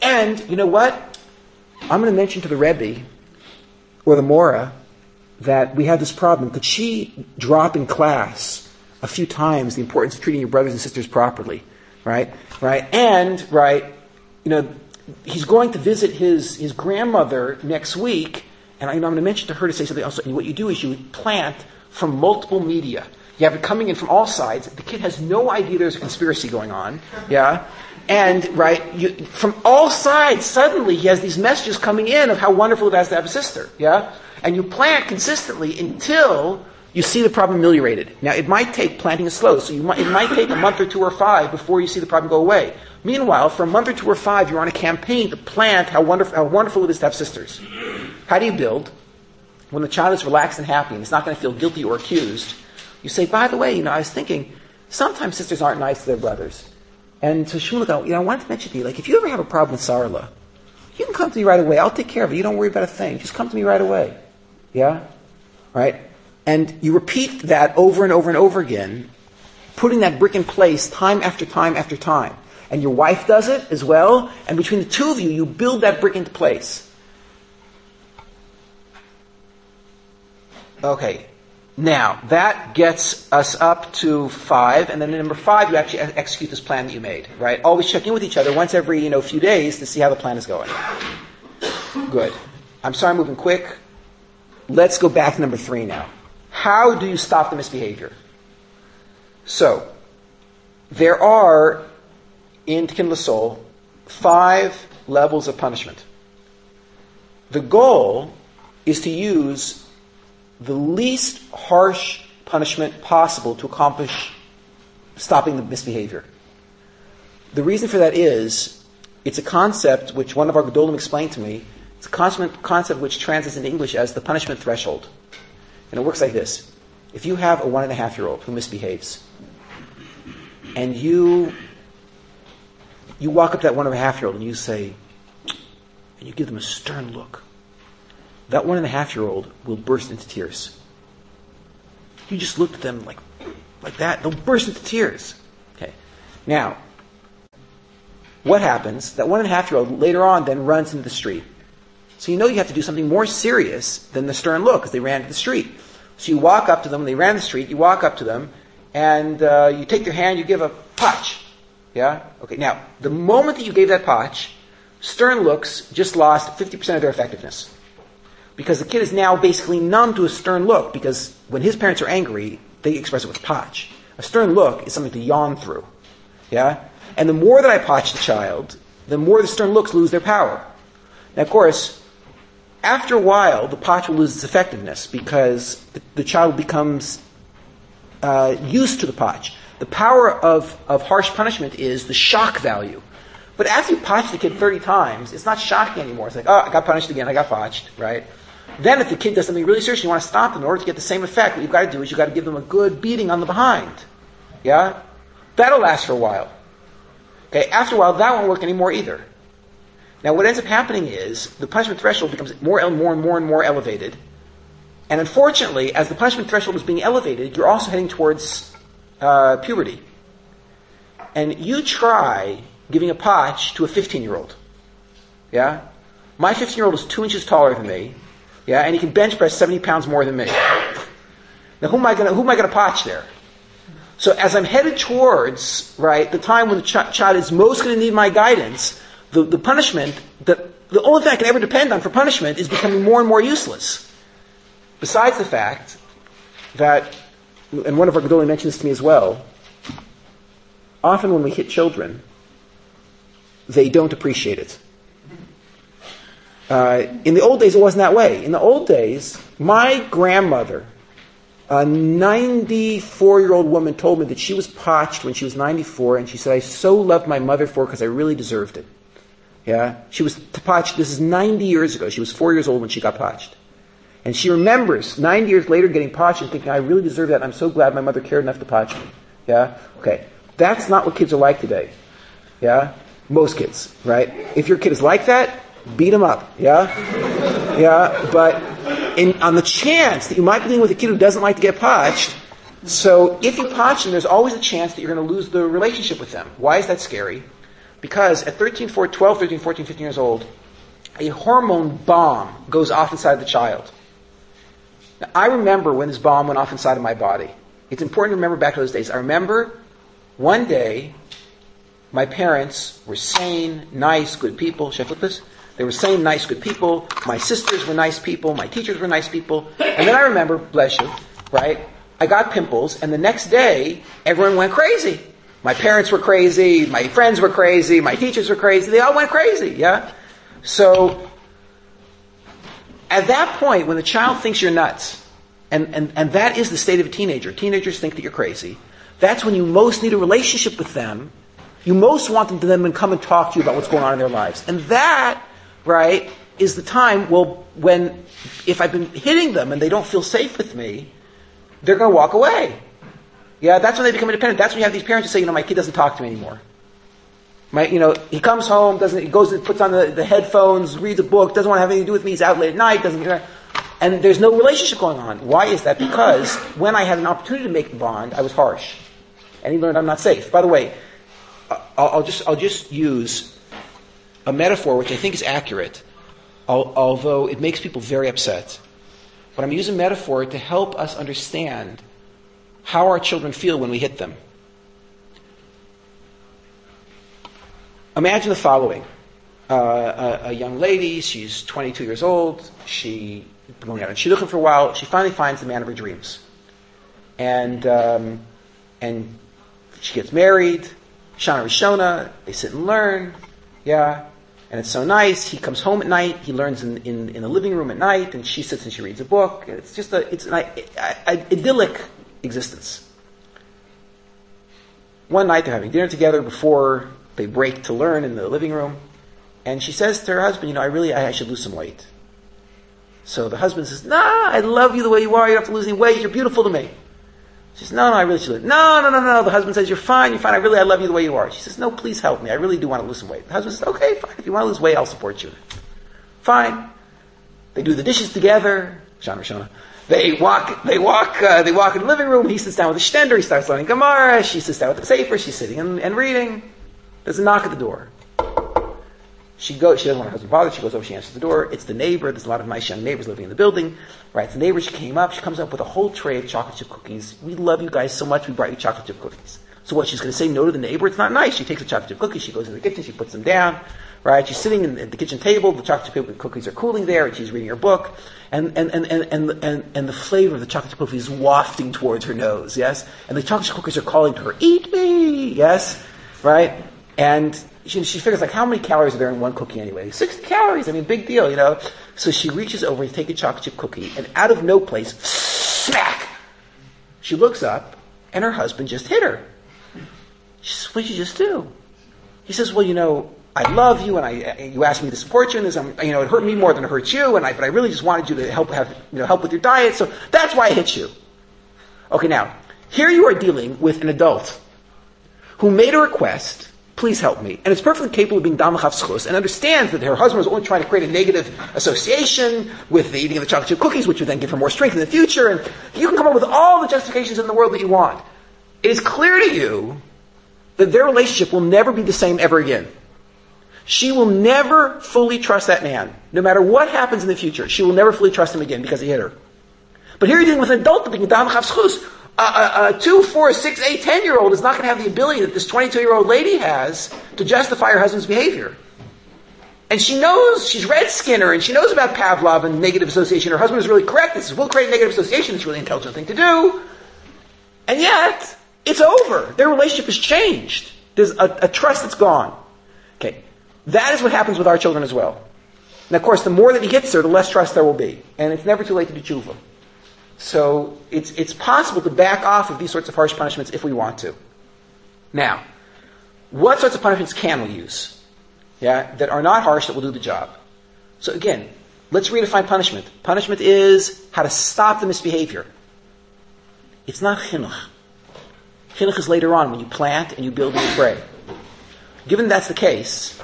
And you know what? I'm going to mention to the Rebbe or the Mora that we have this problem. Could she drop in class a few times the importance of treating your brothers and sisters properly? Right? Right? And, right, you know, he's going to visit his, his grandmother next week and I, am going to mention to her to say something else. And what you do is you plant from multiple media. You have it coming in from all sides. The kid has no idea there's a conspiracy going on. Yeah? And, right, you, from all sides, suddenly he has these messages coming in of how wonderful it is to have a sister. Yeah? And you plant consistently until you see the problem ameliorated. Now, it might take planting is slow, so might, it might take a month or two or five before you see the problem go away. Meanwhile, for a month or two or five, you're on a campaign to plant how wonderful, how wonderful it is to have sisters. How do you build? When the child is relaxed and happy and is not going to feel guilty or accused, you say, by the way, you know, I was thinking, sometimes sisters aren't nice to their brothers. And so Shmuel go, you know, I wanted to mention to you, like, if you ever have a problem with Sarla, you can come to me right away. I'll take care of it. You don't worry about a thing. Just come to me right away. Yeah? Right? And you repeat that over and over and over again, putting that brick in place time after time after time. And your wife does it as well, and between the two of you, you build that brick into place. Okay. Now, that gets us up to five, and then in number five, you actually execute this plan that you made, right? Always check in with each other once every, you know, few days to see how the plan is going. Good. I'm sorry I'm moving quick. Let's go back to number three now. How do you stop the misbehavior? So, there are, in Tikkun Soul, five levels of punishment. The goal is to use the least harsh punishment possible to accomplish stopping the misbehavior. The reason for that is it's a concept which one of our Gedolim explained to me. It's a concept, concept which translates into English as the punishment threshold. And it works like this. If you have a one and a half year old who misbehaves, and you you walk up to that one and a half year old and you say, and you give them a stern look, that one and a half year old will burst into tears. You just look at them like, like that, they'll burst into tears. Okay. Now, what happens? That one and a half year old later on then runs into the street. So you know you have to do something more serious than the stern look because they ran to the street. So you walk up to them, they ran the street, you walk up to them, and uh, you take their hand, you give a potch. Yeah? Okay, now, the moment that you gave that potch, stern looks just lost 50% of their effectiveness because the kid is now basically numb to a stern look because when his parents are angry, they express it with potch. A stern look is something to yawn through. Yeah? And the more that I potch the child, the more the stern looks lose their power. Now, of course, after a while, the potch will lose its effectiveness because the, the child becomes uh, used to the potch. The power of, of harsh punishment is the shock value. But after you potch the kid 30 times, it's not shocking anymore. It's like, oh, I got punished again, I got potched, right? Then if the kid does something really serious, you want to stop them in order to get the same effect. What you've got to do is you've got to give them a good beating on the behind. Yeah? That'll last for a while. Okay, after a while, that won't work anymore either. Now, what ends up happening is the punishment threshold becomes more and more and more and more elevated. And unfortunately, as the punishment threshold is being elevated, you're also heading towards uh, puberty. And you try giving a potch to a 15 year old. Yeah? My 15 year old is two inches taller than me. Yeah, and he can bench press 70 pounds more than me. Now, who am I to, who am I to potch there? So as I'm headed towards, right, the time when the ch- child is most going to need my guidance, the, the punishment, the, the only thing I can ever depend on for punishment is becoming more and more useless. Besides the fact that, and one of our Gedolim mentioned this to me as well, often when we hit children, they don't appreciate it. Uh, in the old days, it wasn't that way. In the old days, my grandmother, a 94 year old woman, told me that she was potched when she was 94, and she said, I so loved my mother for because I really deserved it. Yeah? She was potched, this is 90 years ago. She was four years old when she got potched. And she remembers 90 years later getting potched and thinking, I really deserve that. I'm so glad my mother cared enough to potch me. Yeah? Okay. That's not what kids are like today. Yeah? Most kids, right? If your kid is like that, beat them up. Yeah? Yeah? But in, on the chance that you might be dealing with a kid who doesn't like to get potched, so if you potch them, there's always a chance that you're going to lose the relationship with them. Why is that scary? Because at 13, 14, 12, 13, 14, 15 years old, a hormone bomb goes off inside the child. Now, I remember when this bomb went off inside of my body. It's important to remember back to those days. I remember one day, my parents were sane, nice, good people. Should I flip this? They were sane, nice, good people. My sisters were nice people. My teachers were nice people. And then I remember, bless you, right? I got pimples, and the next day, everyone went crazy. My parents were crazy. My friends were crazy. My teachers were crazy. They all went crazy. Yeah. So at that point, when the child thinks you're nuts, and, and, and that is the state of a teenager, teenagers think that you're crazy, that's when you most need a relationship with them. You most want them to then come and talk to you about what's going on in their lives. And that, right, is the time, well, when, if I've been hitting them and they don't feel safe with me, they're going to walk away. Yeah, that's when they become independent. That's when you have these parents who say, you know, my kid doesn't talk to me anymore. My, you know, he comes home, doesn't, he goes and puts on the, the headphones, reads a book, doesn't want to have anything to do with me, he's out late at night, doesn't, and there's no relationship going on. Why is that? Because when I had an opportunity to make the bond, I was harsh. And he learned I'm not safe. By the way, I'll, I'll just, I'll just use a metaphor which I think is accurate, although it makes people very upset. But I'm using metaphor to help us understand how our children feel when we hit them. Imagine the following. Uh, a, a, young lady, she's 22 years old, she been going out on shidduchim for a while, she finally finds the man of her dreams. And, um, and she gets married, Shana Rishona, they sit and learn, yeah, and it's so nice. He comes home at night, he learns in, in, in the living room at night, and she sits and she reads a book. It's just a, it's an idyllic existence. One night they're having dinner together before they break to learn in the living room. And she says to her husband, you know, I really, I, I should lose some weight. So the husband says, nah, I love you the way you are. You don't have to lose any weight. You're beautiful to me. She says, no, no, I really should. No, no, no, no. The husband says, you're fine, you're fine. I really, I love you the way you are. She says, no, please help me. I really do want to lose some weight. The husband says, okay, fine. If you want to lose weight, I'll support you. Fine. They do the dishes together. Shana Shana. They walk, they walk, uh, they walk in the living room. He sits down with the stender. He starts learning Gemara. She sits down with the Sefer. She's sitting and, and reading. There's a knock at the door. She goes, she doesn't want her husband bothered. She goes over, she answers the door. It's the neighbor. There's a lot of nice young neighbors living in the building. Right? it's The neighbor, she came up. She comes up with a whole tray of chocolate chip cookies. We love you guys so much. We brought you chocolate chip cookies. So what? She's going to say no to the neighbor? It's not nice. She takes the chocolate chip cookies. She goes in the kitchen. She puts them down. Right? She's sitting at the kitchen table. The chocolate chip cookies are cooling there, and she's reading her book. And, and, and, and, and, and, and the flavor of the chocolate chip cookies is wafting towards her nose. Yes? And the chocolate chip cookies are calling to her, eat me! Yes? Right? And she, she figures like how many calories are there in one cookie anyway? 60 calories. I mean, big deal, you know. So she reaches over to take a chocolate chip cookie, and out of no place, smack! She looks up, and her husband just hit her. She says, "What did you just do?" He says, "Well, you know, I love you, and I you asked me to support you in this. I'm, um, you know, it hurt me more than it hurt you, and I but I really just wanted you to help have you know help with your diet, so that's why I hit you." Okay, now here you are dealing with an adult who made a request please help me. And it's perfectly capable of being damachav schus and understands that her husband was only trying to create a negative association with the eating of the chocolate chip cookies, which would then give her more strength in the future. And you can come up with all the justifications in the world that you want. It is clear to you that their relationship will never be the same ever again. She will never fully trust that man. No matter what happens in the future, she will never fully trust him again because he hit her. But here you're dealing with an adult being damachav schus a, a, two, four, six, eight, ten year old is not going to have the ability that this 22 year old lady has to justify her husband's behavior. And she knows, she's read Skinner, and she knows about Pavlov and negative association. Her husband is really correct. This will create negative association. It's a really intelligent thing to do. And yet, it's over. Their relationship has changed. There's a, a trust that's gone. Okay. That is what happens with our children as well. And of course, the more that he hits her, the less trust there will be. And it's never too late to do tshuva. So it's, it's possible to back off of these sorts of harsh punishments if we want to. Now, what sorts of punishments can we use? Yeah, that are not harsh that will do the job. So again, let's redefine punishment. Punishment is how to stop the misbehavior. It's not chinuch. Chinuch is later on when you plant and you build and you pray. Given that's the case,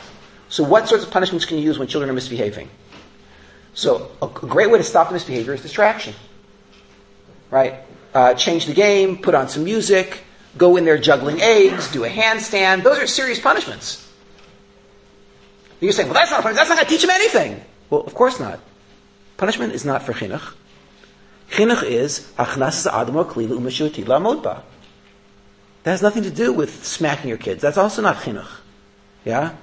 so what sorts of punishments can you use when children are misbehaving? So a great way to stop the misbehavior is distraction right? Uh, change the game, put on some music, go in there juggling eggs, do a handstand. Those are serious punishments. You're saying, well, that's not That's not going to teach him anything. Well, of course not. Punishment is not for chinuch. Chinuch is achnas adamo klila u'mashuti la'mod That has nothing to do with smacking your kids. That's also not chinuch. Yeah?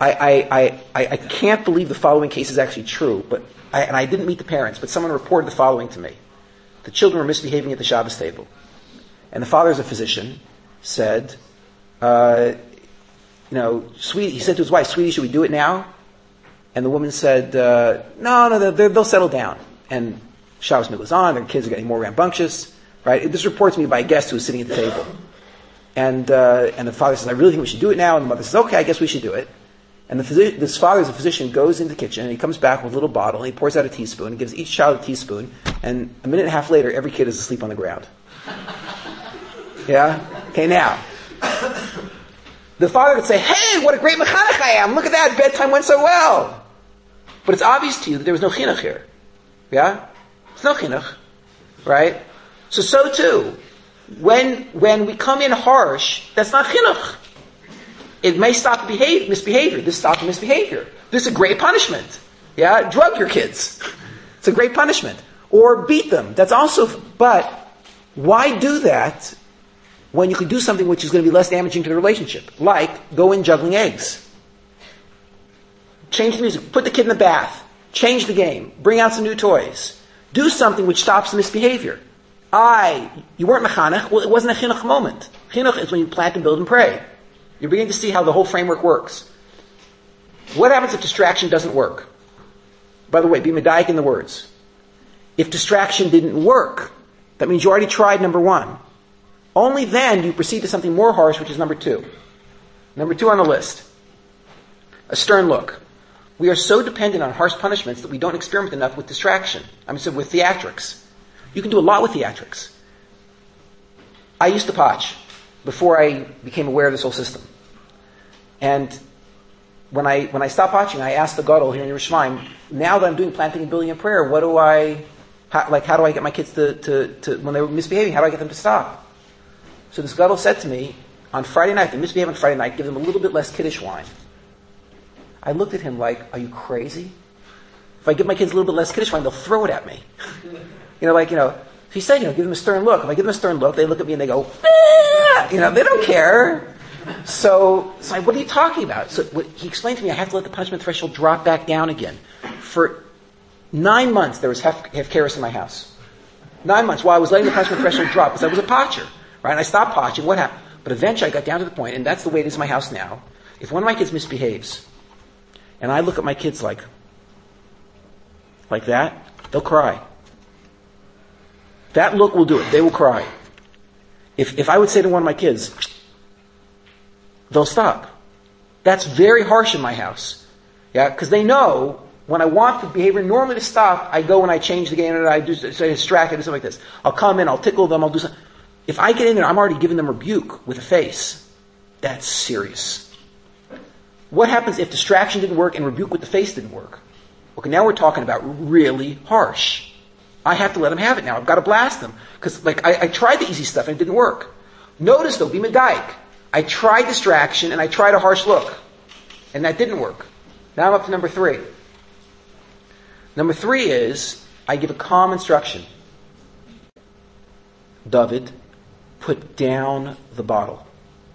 I, I, I, I can't believe the following case is actually true, but I, and I didn't meet the parents, but someone reported the following to me. The children were misbehaving at the Shabbos table. And the father, as a physician, said, uh, you know, sweetie, he said to his wife, sweetie, should we do it now? And the woman said, uh, no, no, they'll, settle down. And Shabbos was on, their kids are getting more rambunctious, right? This reports me by a guest who was sitting at the table. And, uh, and the father says, I really think we should do it now. And the mother says, okay, I guess we should do it. And the physi- this father, as a physician, goes into the kitchen and he comes back with a little bottle and he pours out a teaspoon and gives each child a teaspoon. And a minute and a half later, every kid is asleep on the ground. [LAUGHS] Yeah? Okay, now. The father would say, hey, what a great mechanech I am. Look at that. Bedtime went so well. But it's obvious to you that there was no chinuch here. Yeah? It's no chinuch. Right? So, so too, when, when we come in harsh, that's not chinuch. It may stop behave, misbehavior. This stops misbehavior. This is a great punishment. Yeah? Drug your kids. It's a great punishment. Or beat them. That's also, but why do that when you can do something which is going to be less damaging to the relationship? Like go in juggling eggs. Change the music. Put the kid in the bath. Change the game. Bring out some new toys. Do something which stops the misbehavior. I, you weren't mechanech. Well, it wasn't a chinuch moment. Chinuch is when you plant and build and pray. You're beginning to see how the whole framework works. What happens if distraction doesn't work? By the way, be medaic in the words. If distraction didn't work, that means you already tried number one. Only then do you proceed to something more harsh, which is number two. Number two on the list. A stern look. We are so dependent on harsh punishments that we don't experiment enough with distraction. I mean, so with theatrics. You can do a lot with theatrics. I used to potch before I became aware of this whole system. And when I, when I stopped watching, I asked the Gadol here in Yerushalayim, now that I'm doing planting and building and prayer, what do I, how, like, how do I get my kids to, to, to, when they were misbehaving, how do I get them to stop? So this Gadol said to me, on Friday night, they misbehave on Friday night, give them a little bit less kiddush wine. I looked at him like, are you crazy? If I give my kids a little bit less kiddush wine, they'll throw it at me. [LAUGHS] you know, like, you know, he said, you know, give them a stern look. If I give them a stern look, they look at me and they go, ah! you know, they don't care. So, so I, what are you talking about? So what, he explained to me I have to let the punishment threshold drop back down again. For nine months, there was half, half in my house. Nine months while I was letting the punishment threshold drop because I was a potcher. Right? And I stopped potching. What happened? But eventually I got down to the point, and that's the way it is in my house now. If one of my kids misbehaves, and I look at my kids like, like that, they'll cry. That look will do it. They will cry. If, if I would say to one of my kids, they'll stop. That's very harsh in my house. Yeah, because they know when I want the behavior normally to stop, I go and I change the game and I do so I distract it and something like this. I'll come in, I'll tickle them, I'll do something. If I get in there, I'm already giving them rebuke with a face. That's serious. What happens if distraction didn't work and rebuke with the face didn't work? Okay, now we're talking about really harsh. I have to let them have it now. I've got to blast them. Because, like, I, I, tried the easy stuff and it didn't work. Notice, though, be medaic. I tried distraction and I tried a harsh look. And that didn't work. Now I'm up to number three. Number three is I give a calm instruction. David, put down the bottle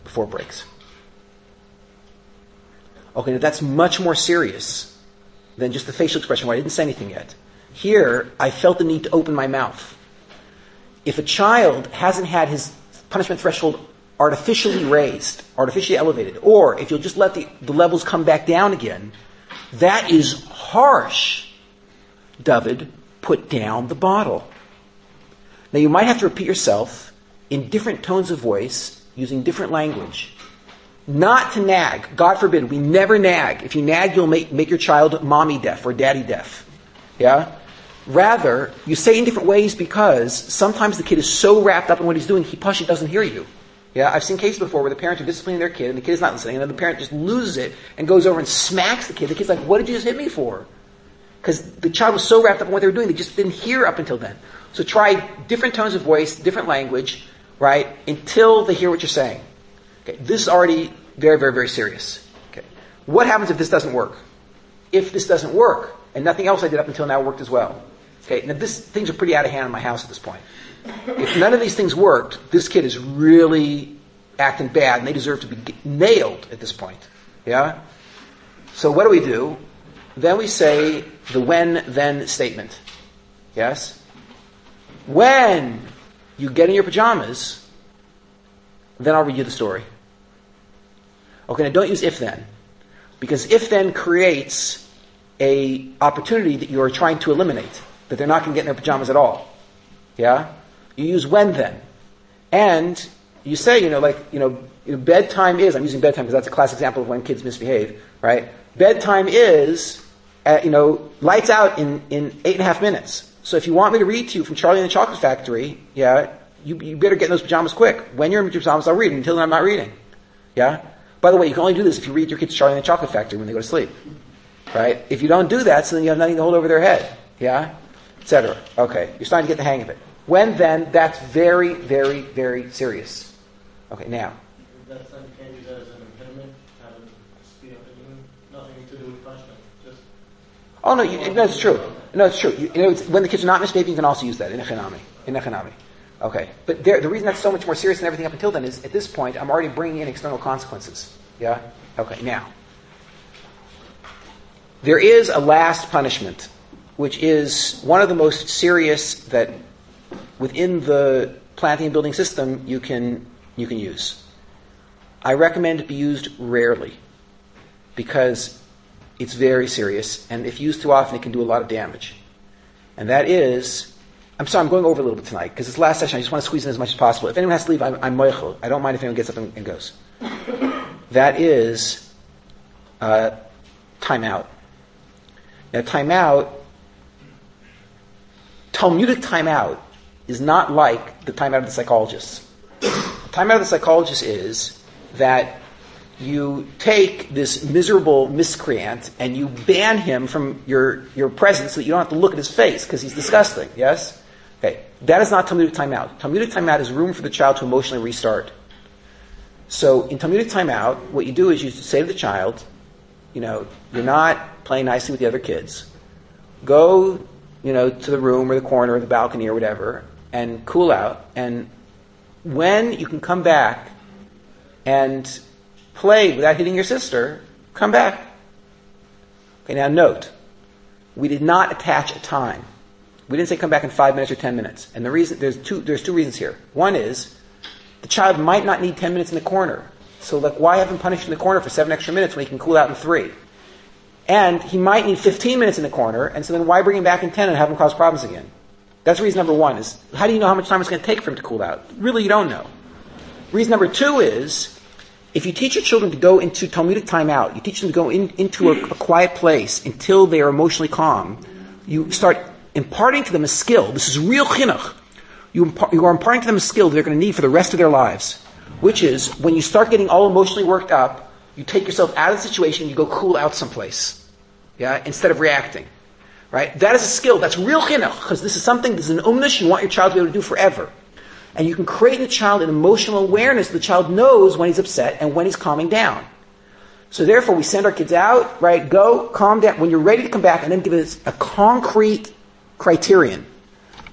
before it breaks. Okay, now that's much more serious than just the facial expression where I didn't say anything yet. Here, I felt the need to open my mouth. If a child hasn't had his punishment threshold artificially raised, artificially elevated, or if you'll just let the, the levels come back down again, that is harsh. David, put down the bottle. Now you might have to repeat yourself in different tones of voice, using different language. Not to nag. God forbid, we never nag. If you nag, you'll make, make your child mommy deaf or daddy deaf. Yeah? Rather, you say in different ways because sometimes the kid is so wrapped up in what he's doing, he push doesn't hear you. Yeah, I've seen cases before where the parents are disciplining their kid and the kid is not listening, and then the parent just loses it and goes over and smacks the kid. The kid's like, "What did you just hit me for?" Because the child was so wrapped up in what they were doing, they just didn't hear up until then. So try different tones of voice, different language, right, until they hear what you're saying. Okay, this is already very, very, very serious. Okay, what happens if this doesn't work? If this doesn't work, and nothing else I did up until now worked as well, Okay, now this, things are pretty out of hand in my house at this point. If none of these things worked, this kid is really acting bad and they deserve to be nailed at this point. Yeah? So what do we do? Then we say the when then statement. Yes? When you get in your pajamas, then I'll read you the story. Okay, now don't use if then. Because if then creates a opportunity that you are trying to eliminate, that they're not going to get in their pajamas at all. Yeah? You use when then. And you say, you know, like, you know, bedtime is, I'm using bedtime because that's a classic example of when kids misbehave, right? Bedtime is, uh, you know, lights out in, in eight and a half minutes. So if you want me to read to you from Charlie and the Chocolate Factory, yeah, you, you better get in those pajamas quick. When you're in your pajamas, I'll read. Until then, I'm not reading. Yeah? By the way, you can only do this if you read your kids Charlie and the Chocolate Factory when they go to sleep. Right? If you don't do that, so then you have nothing to hold over their head. Yeah? Etc. Okay. You're starting to get the hang of it. When then, that's very, very, very serious. Okay, now. That's not, can't use that as an impediment, having speed up the nothing to do with punishment, just. Oh no, you, no, it's true. No, it's true. You, you know, it's, when the kids are not misbehaving, you can also use that in echanami. In echanami. Okay, but there, the reason that's so much more serious than everything up until then is at this point I'm already bringing in external consequences. Yeah. Okay. Now, there is a last punishment, which is one of the most serious that within the planting and building system you can you can use. I recommend it be used rarely because it's very serious, and if used too often, it can do a lot of damage. And that is, I'm sorry, I'm going over a little bit tonight because this last session I just want to squeeze in as much as possible. If anyone has to leave, I'm, I'm moichel. I don't mind if anyone gets up and, and goes. That is uh, timeout. Now, timeout, Talmudic timeout is not like the timeout of the psychologists. The timeout of the psychologist is that you take this miserable miscreant and you ban him from your, your presence so that you don't have to look at his face because he's disgusting, yes? Okay, that is not Talmudic timeout. Talmudic timeout is room for the child to emotionally restart. So in Talmudic timeout, what you do is you say to the child, you know, you're not playing nicely with the other kids. Go, you know, to the room or the corner or the balcony or whatever and cool out. And when you can come back and play without hitting your sister, come back. Okay, now note, we did not attach a time. We didn't say come back in five minutes or ten minutes. And the reason, there's two, there's two reasons here. One is, the child might not need ten minutes in the corner. So like, why have him punished in the corner for seven extra minutes when he can cool out in three? And he might need 15 minutes in the corner, and so then why bring him back in 10 and have him cause problems again? That's reason number one is, how do you know how much time it's going to take for him to cool out? Really, you don't know. Reason number two is, if you teach your children to go into Talmudic timeout, you teach them to go in, into a, a quiet place until they are emotionally calm, you start imparting to them a skill. This is real chinuch. You, you are imparting to them a skill that they're going to need for the rest of their lives, which is when you start getting all emotionally worked up, you take yourself out of the situation, you go cool out someplace, yeah, instead of reacting, right? That is a skill. That's real chinuch because this is something. This is an umnish you want your child to be able to do forever, and you can create in the child an emotional awareness. The child knows when he's upset and when he's calming down. So therefore, we send our kids out, right? Go, calm down. When you're ready to come back, and then give us a concrete criterion.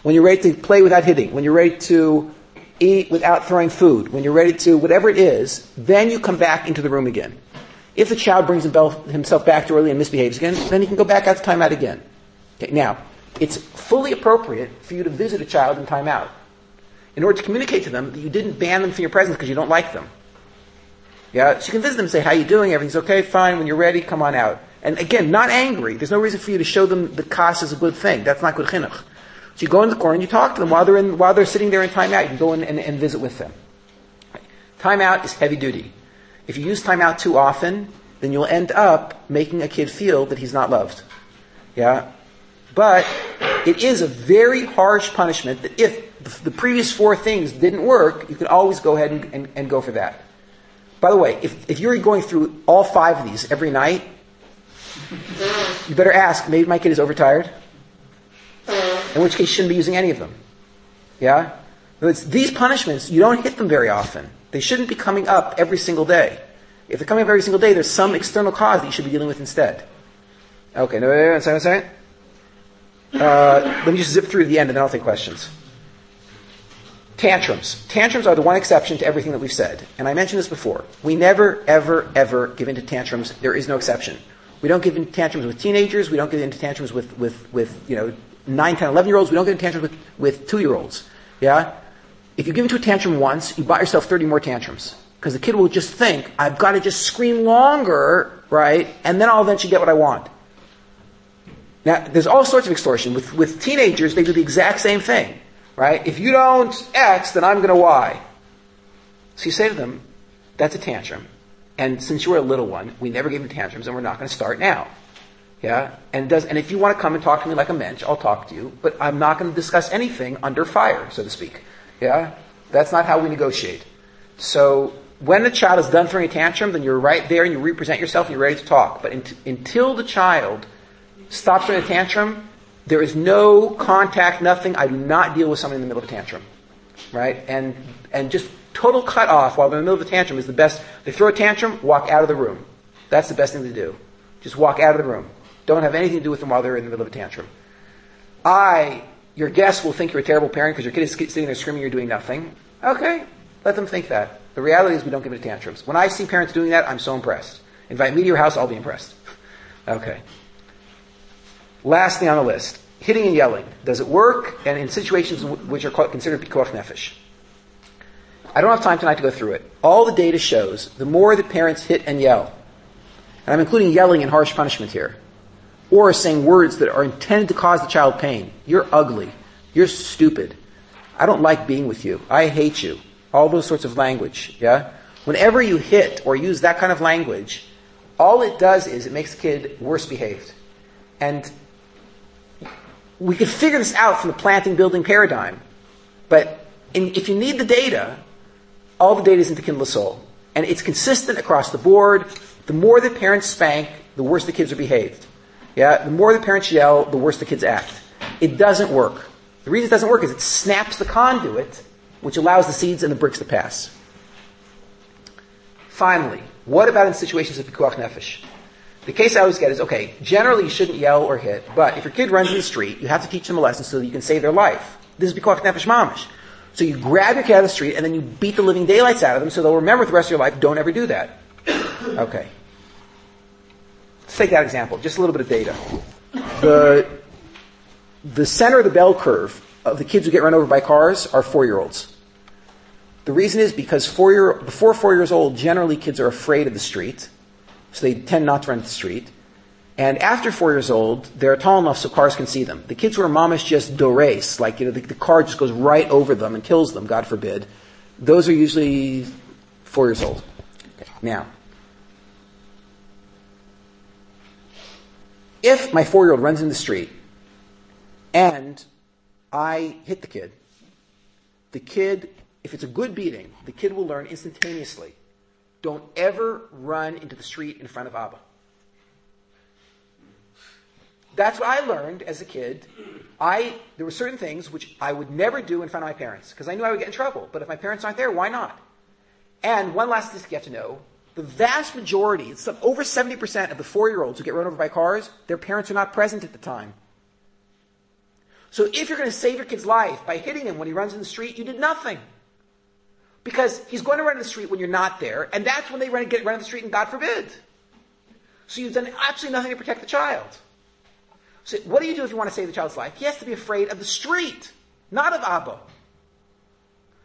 When you're ready to play without hitting, when you're ready to eat without throwing food, when you're ready to, whatever it is, then you come back into the room again. If the child brings himself back too early and misbehaves again, then he can go back out to timeout again. Okay, now, it's fully appropriate for you to visit a child in timeout in order to communicate to them that you didn't ban them from your presence because you don't like them. Yeah, so you can visit them and say, how you doing? Everything's okay? Fine. When you're ready, come on out. And again, not angry. There's no reason for you to show them the kas is a good thing. That's not good chinuch. So you go in the corner and you talk to them while they're in, while they're sitting there in timeout. You can go in and, and visit with them. Timeout is heavy duty. If you use timeout too often, then you'll end up making a kid feel that he's not loved. Yeah? But it is a very harsh punishment that if the previous four things didn't work, you can always go ahead and, and, and go for that. By the way, if, if you're going through all five of these every night, you better ask, maybe my kid is overtired? In which case, you shouldn't be using any of them. Yeah? It's, these punishments, you don't hit them very often. They shouldn't be coming up every single day. If they're coming up every single day, there's some external cause that you should be dealing with instead. Okay, no, wait, wait, wait, wait, uh, let me just zip through to the end and then I'll take questions. Tantrums. Tantrums are the one exception to everything that we've said. And I mentioned this before. We never, ever, ever give in to tantrums. There is no exception. We don't give into tantrums with teenagers. We don't get into tantrums with, with, with you know, 9, 10, 11 year olds. We don't get into tantrums with, with 2 year olds. Yeah? If you give into a tantrum once, you buy yourself 30 more tantrums. Because the kid will just think, I've got to just scream longer, right? And then I'll eventually get what I want. Now, there's all sorts of extortion. With, with teenagers, they do the exact same thing, right? If you don't X, then I'm going to Y. So you say to them, that's a tantrum. And since you were a little one, we never gave you tantrums, and we're not going to start now. Yeah, and does and if you want to come and talk to me like a mensch, I'll talk to you. But I'm not going to discuss anything under fire, so to speak. Yeah, that's not how we negotiate. So when the child is done throwing a tantrum, then you're right there and you represent yourself and you're ready to talk. But in, until the child stops throwing a tantrum, there is no contact, nothing. I do not deal with someone in the middle of a tantrum, right? And and just total cut off while they're in the middle of a tantrum is the best. They throw a tantrum, walk out of the room. That's the best thing to do. Just walk out of the room. Don't have anything to do with them while they're in the middle of a tantrum. I, your guests will think you're a terrible parent because your kid is sitting there screaming, you're doing nothing. Okay, let them think that. The reality is we don't give into tantrums. When I see parents doing that, I'm so impressed. Invite me to your house, I'll be impressed. [LAUGHS] Okay. Last thing on the list. Hitting and yelling. Does it work? And in situations which are considered pikuach nefesh. I don't have time tonight to go through it. All the data shows the more that parents hit and yell, and I'm including yelling and harsh punishment here, or saying words that are intended to cause the child pain. You're ugly. You're stupid. I don't like being with you. I hate you. All those sorts of language, yeah? Whenever you hit or use that kind of language, all it does is it makes the kid worse behaved. And we could figure this out from the planting building paradigm. But in, if you need the data, all the data is into Kindle Soul. And it's consistent across the board. The more the parents spank, the worse the kids are behaved. Yeah, the more the parents yell, the worse the kids act. It doesn't work. The reason it doesn't work is it snaps the conduit, which allows the seeds and the bricks to pass. Finally, what about in situations of pikuach nefesh? The case I always get is, okay, generally you shouldn't yell or hit, but if your kid runs in the street, you have to teach them a lesson so that you can save their life. This is pikuach nefesh mamish. So you grab your kid out of the street and then you beat the living daylights out of them so they'll remember the rest of your life, don't ever do that. Okay. Let's take that example, just a little bit of data. The, the center of the bell curve of the kids who get run over by cars are four-year-olds. The reason is because four year, before four years old, generally kids are afraid of the street, so they tend not to run the street. And after four years old, they're tall enough so cars can see them. The kids who are mamish just do race, like you know, the, the car just goes right over them and kills them, God forbid. Those are usually four years old. Now, if my four-year-old runs in the street and I hit the kid, the kid, if it's a good beating, the kid will learn instantaneously. Don't ever run into the street in front of Abba. That's what I learned as a kid. I there were certain things which I would never do in front of my parents because I knew I would get in trouble. But if my parents aren't there, why not? And one last thing you have to know: the vast majority, it's over seventy percent of the four-year-olds who get run over by cars, their parents are not present at the time. So if you're going to save your kid's life by hitting him when he runs in the street, you did nothing. Because he's going to run in the street when you're not there, and that's when they run, get run in the street, and God forbid. So you've done absolutely nothing to protect the child. So what do you do if you want to save the child's life? He has to be afraid of the street, not of Abba.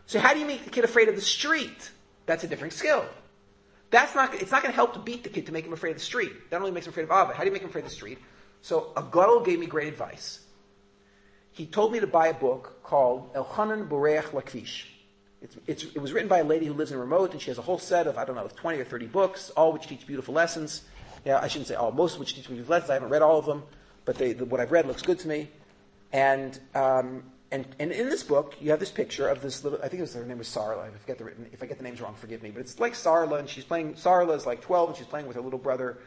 So how do you make the kid afraid of the street? That's a different skill. That's not, it's not going to help to beat the kid to make him afraid of the street. That only makes him afraid of Abba. How do you make him afraid of the street? So a gadol gave me great advice. He told me to buy a book called Elchanan Boreach Lakvish. It's, it's, it was written by a lady who lives in Ramot, and she has a whole set of, I don't know, 20 or 30 books, all which teach beautiful lessons. Yeah, I shouldn't say all, most of which teach beautiful lessons. I haven't read all of them but they, the, what I've read looks good to me. And, um, and, and in this book, you have this picture of this little, I think was, her name was Sarla. I, forget the, if I get the names wrong, forgive me. But it's like Sarla, and she's playing, Sarla is like 12, and she's playing with her little brother,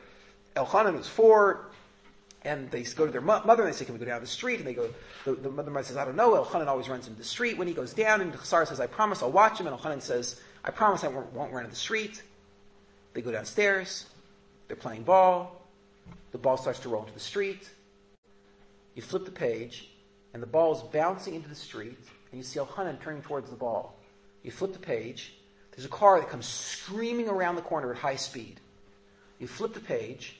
Elchanan, who's four. And they go to their mo- mother, and they say, can we go down the street? And they go, the, the mother says, I don't know. Elchanan always runs into the street. When he goes down, and Sarah says, I promise I'll watch him. And Elchanan says, I promise I won't, won't run into the street. They go downstairs. They're playing ball. The ball starts to roll into the street. You flip the page, and the ball is bouncing into the street, and you see Elchanan turning towards the ball. You flip the page, there's a car that comes screaming around the corner at high speed. You flip the page,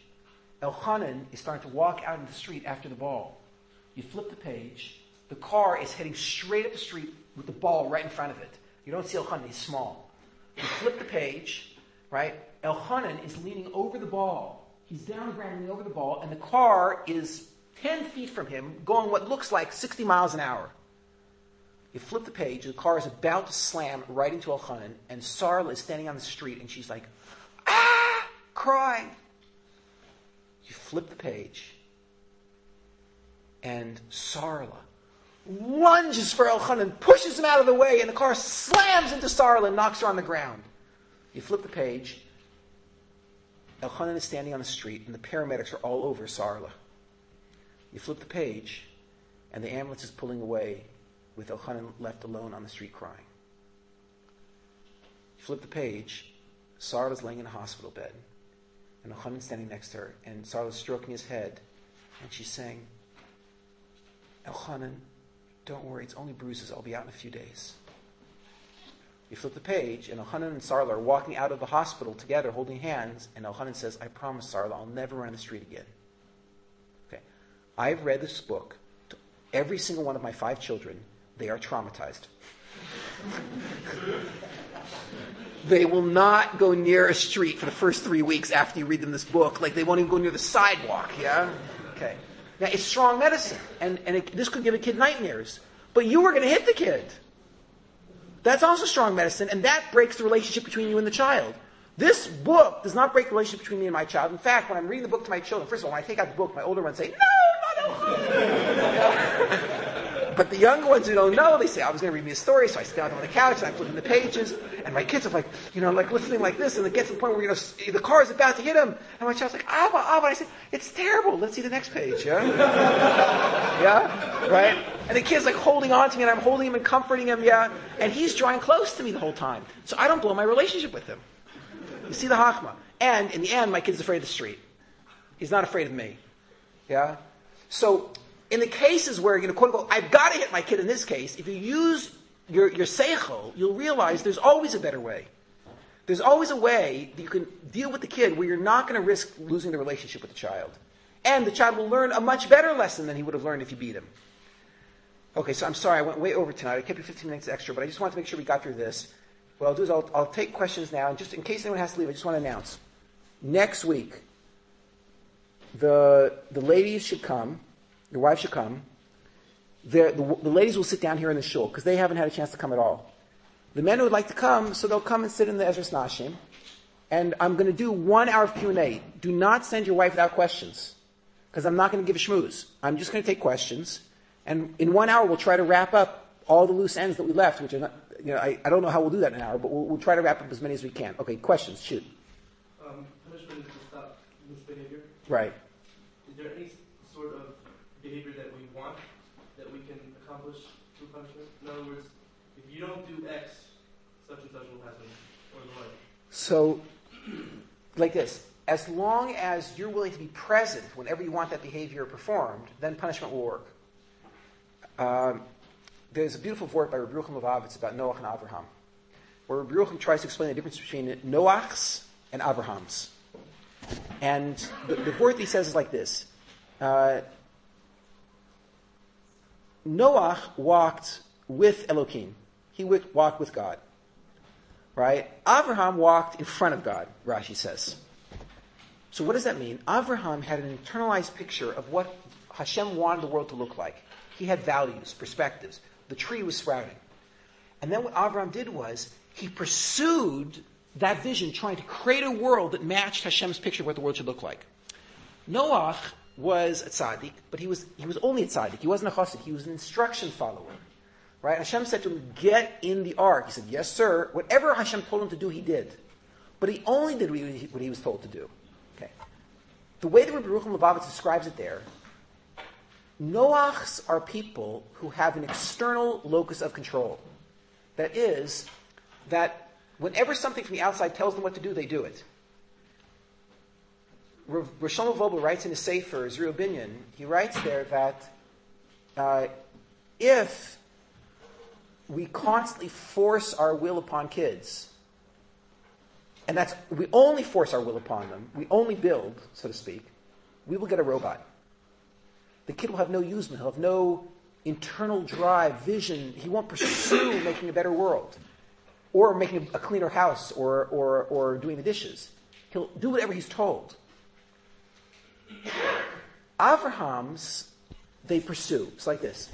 Elchanan is starting to walk out in the street after the ball. You flip the page, the car is heading straight up the street with the ball right in front of it. You don't see Elchanan, he's small. You flip the page, right? Elchanan is leaning over the ball. He's down the ground leaning over the ball, and the car is 10 feet from him, going what looks like 60 miles an hour. You flip the page, the car is about to slam right into Elchanan, and Sarla is standing on the street, and she's like, ah, crying. You flip the page, and Sarla lunges for Elchanan, pushes him out of the way, and the car slams into Sarla and knocks her on the ground. You flip the page, Elchanan is standing on the street, and the paramedics are all over Sarla. You flip the page, and the ambulance is pulling away with Elchanan left alone on the street crying. You flip the page, Sarla's laying in a hospital bed, and Elchanan's standing next to her, and Sarla's stroking his head, and she's saying, Elchanan, don't worry, it's only bruises. I'll be out in a few days. You flip the page, and Elchanan and Sarla are walking out of the hospital together, holding hands, and Elchanan says, I promise, Sarla, I'll never run the street again. I've read this book to every single one of my five children. They are traumatized. they will not go near a street for the first three weeks after you read them this book. Like they won't even go near the sidewalk, yeah? Okay. Now, it's strong medicine, and, and it, this could give a kid nightmares. But you were going to hit the kid. That's also strong medicine, and that breaks the relationship between you and the child. This book does not break the relationship between me and my child. In fact, when I'm reading the book to my children, first of all, when I take out the book, my older ones say, No, [LAUGHS] But the younger ones who don't know, they say, I was going to read me a story, so I sit down on the couch and I'm flipping the pages, and my kids are like, you know, like listening like this, and it gets to the point where, you know, the car is about to hit them, and my child's like, Abba, Abba, and I say, it's terrible, let's see the next page, yeah? [LAUGHS] yeah? Right? And the kid's like holding on to me, and I'm holding him and comforting him, yeah? And he's drawing close to me the whole time. So I don't blow my relationship with him. You see the hachma. And in the end, my kid's afraid of the street. He's not afraid of me. Yeah? So in the cases where, you know, quote unquote, I've got to hit my kid in this case, if you use your, your seichel, you'll realize there's always a better way. There's always a way that you can deal with the kid where you're not going to risk losing the relationship with the child. And the child will learn a much better lesson than he would have learned if you beat him. Okay, so I'm sorry, I went way over tonight. I kept you 15 minutes extra, but I just wanted to make sure we got through this. What I'll do is I'll, I'll take questions now, and just in case anyone has to leave, I just want to announce. Next week, the, the ladies should come your wife should come. The, the, the ladies will sit down here in the shul because they haven't had a chance to come at all. The men would like to come, so they'll come and sit in the Ezras Nashim. And I'm going to do one hour of Q&A. Do not send your wife without questions because I'm not going to give a schmooze. I'm just going to take questions. And in one hour, we'll try to wrap up all the loose ends that we left, which are not, you know, I, I don't know how we'll do that in an hour, but we'll, we'll try to wrap up as many as we can. Okay, questions, shoot. Um, punishment is to stop misbehavior. Right. Is there any sort of behavior that we want that we can accomplish through punishment? In other words, if you don't do X, such and such will happen, or the like. So, like this. As long as you're willing to be present whenever you want that behavior performed, then punishment will work. Um, there's a beautiful word by Rabbi Yerucham Levovitz about Noach and Avraham, where Rabbi Yerucham tries to explain the difference between Noach's and Avraham's. And the, the word he says is like this. Uh, Noach walked with Elohim. He walked with God. Right? Avraham walked in front of God, Rashi says. So what does that mean? Avraham had an internalized picture of what Hashem wanted the world to look like. He had values, perspectives. The tree was sprouting. And then what Avraham did was he pursued that vision, trying to create a world that matched Hashem's picture of what the world should look like. Noach was a tzaddik, but he was, he was only a tzaddik. He wasn't a chassid. He was an instruction follower. Right? Hashem said to him, get in the ark. He said, yes, sir. Whatever Hashem told him to do, he did. But he only did what he was told to do. Okay. The way that Rabbi Yerucham Levovitz describes it there, Noachs are people who have an external locus of control. That is, that whenever something from the outside tells them what to do, they do it. Roshon Wolbe writes in his Sefer, Zeriah U'Binyan, he writes there that uh, if we constantly force our will upon kids, and that's, we only force our will upon them, we only build, so to speak, we will get a robot. The kid will have no use, He'll have no internal drive, vision. He won't pursue making a better world or making a cleaner house or, or, or doing the dishes. He'll do whatever he's told. Abraham's, they pursue. It's like this.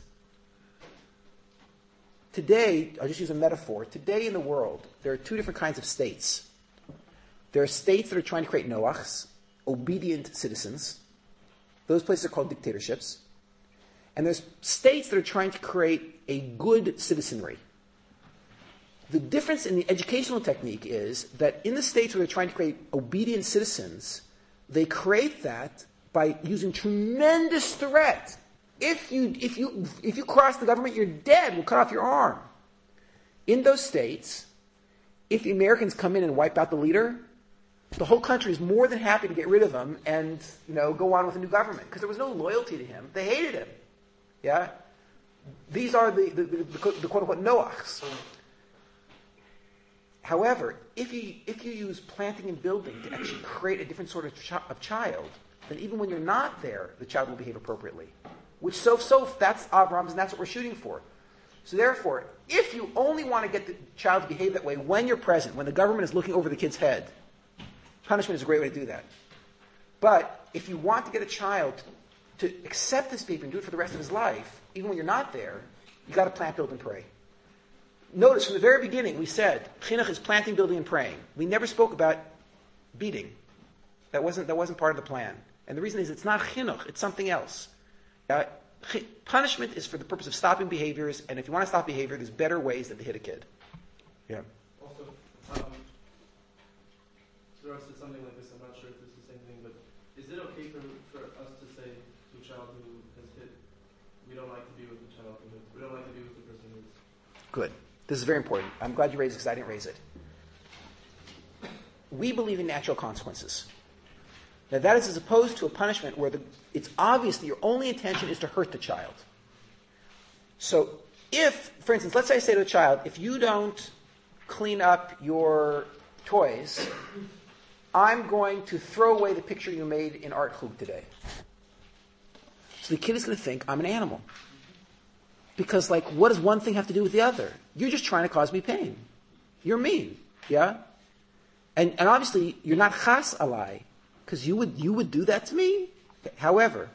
Today, I'll just use a metaphor. Today in the world, there are two different kinds of states. There are states that are trying to create Noachs, obedient citizens. Those places are called dictatorships. And there's states that are trying to create a good citizenry. The difference in the educational technique is that in the states where they're trying to create obedient citizens, they create that by using tremendous threat if you, if you, if you cross the government, you're dead. We'll cut off your arm. In those states, if the Americans come in and wipe out the leader, the whole country is more than happy to get rid of him and, you know, go on with a new government. Because there was no loyalty to him. They hated him. Yeah? These are the, the, the, the quote-unquote Noachs. However, if you, if you use planting and building to actually create a different sort of, of child, then even when you're not there, the child will behave appropriately. Which so so that's Avram's, and that's what we're shooting for. So therefore, if you only want to get the child to behave that way when you're present, when the government is looking over the kid's head, punishment is a great way to do that. But if you want to get a child to accept this behavior and do it for the rest of his life, even when you're not there, you got to plant, build, and pray. Notice from the very beginning we said chinuch is planting, building, and praying. We never spoke about beating. That wasn't that wasn't part of the plan. And the reason is it's not chinuch; it's something else. Uh, punishment is for the purpose of stopping behaviors, and if you want to stop behavior, there's better ways than to hit a kid. Yeah. Also, um, Zora said something like this. I'm not sure if this is the same thing, but is it okay for, for us to say to a child who has hit, we don't like to be with the child who hits, we don't like to be with the person who hits? Good. This is very important. I'm glad you raised it because I didn't raise it. We believe in natural consequences. Now that is as opposed to a punishment where the, it's obvious that your only intention is to hurt the child. So if, for instance, let's say I say to a child, if you don't clean up your toys, I'm going to throw away the picture you made in art chug today. So the kid is going to think I'm an animal. Because like, what does one thing have to do with the other? You're just trying to cause me pain. You're mean. Yeah? And, and obviously, you're not chas alai. Because you would, you would do that to me? However,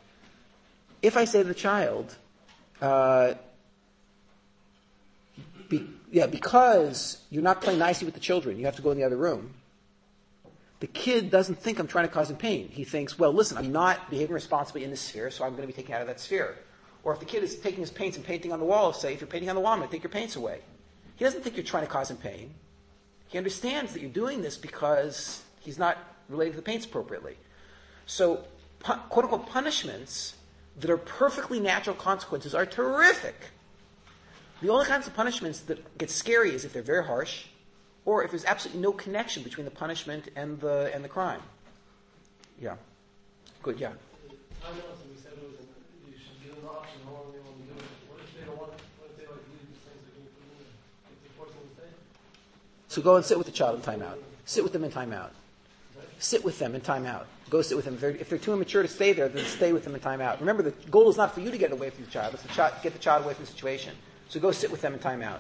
if I say to the child, uh, be, yeah, because you're not playing nicely with the children, you have to go in the other room. The kid doesn't think I'm trying to cause him pain. He thinks, well, listen, I'm not behaving responsibly in this sphere, so I'm going to be taken out of that sphere. Or if the kid is taking his paints and painting on the wall, say, if you're painting on the wall, I'm going to take your paints away. He doesn't think you're trying to cause him pain. He understands that you're doing this because he's not related to the paints appropriately. So, quote unquote punishments that are perfectly natural consequences are terrific. The only kinds of punishments that get scary is if they're very harsh, or if there's absolutely no connection between the punishment and the and the crime. Yeah. Good. Yeah. I know we said it was you should give them the option how long they want to do it. What if they don't want? What if they like leave these things that you put in there? If they force them to stay. So go and sit with the child in timeout. Sit with them in timeout. Sit with them in timeout. Go sit with them. If they're, if they're, too immature to stay there, then stay with them in timeout. Remember, the goal is not for you to get away from the child, it's to get the child away from the situation. So go sit with them in timeout.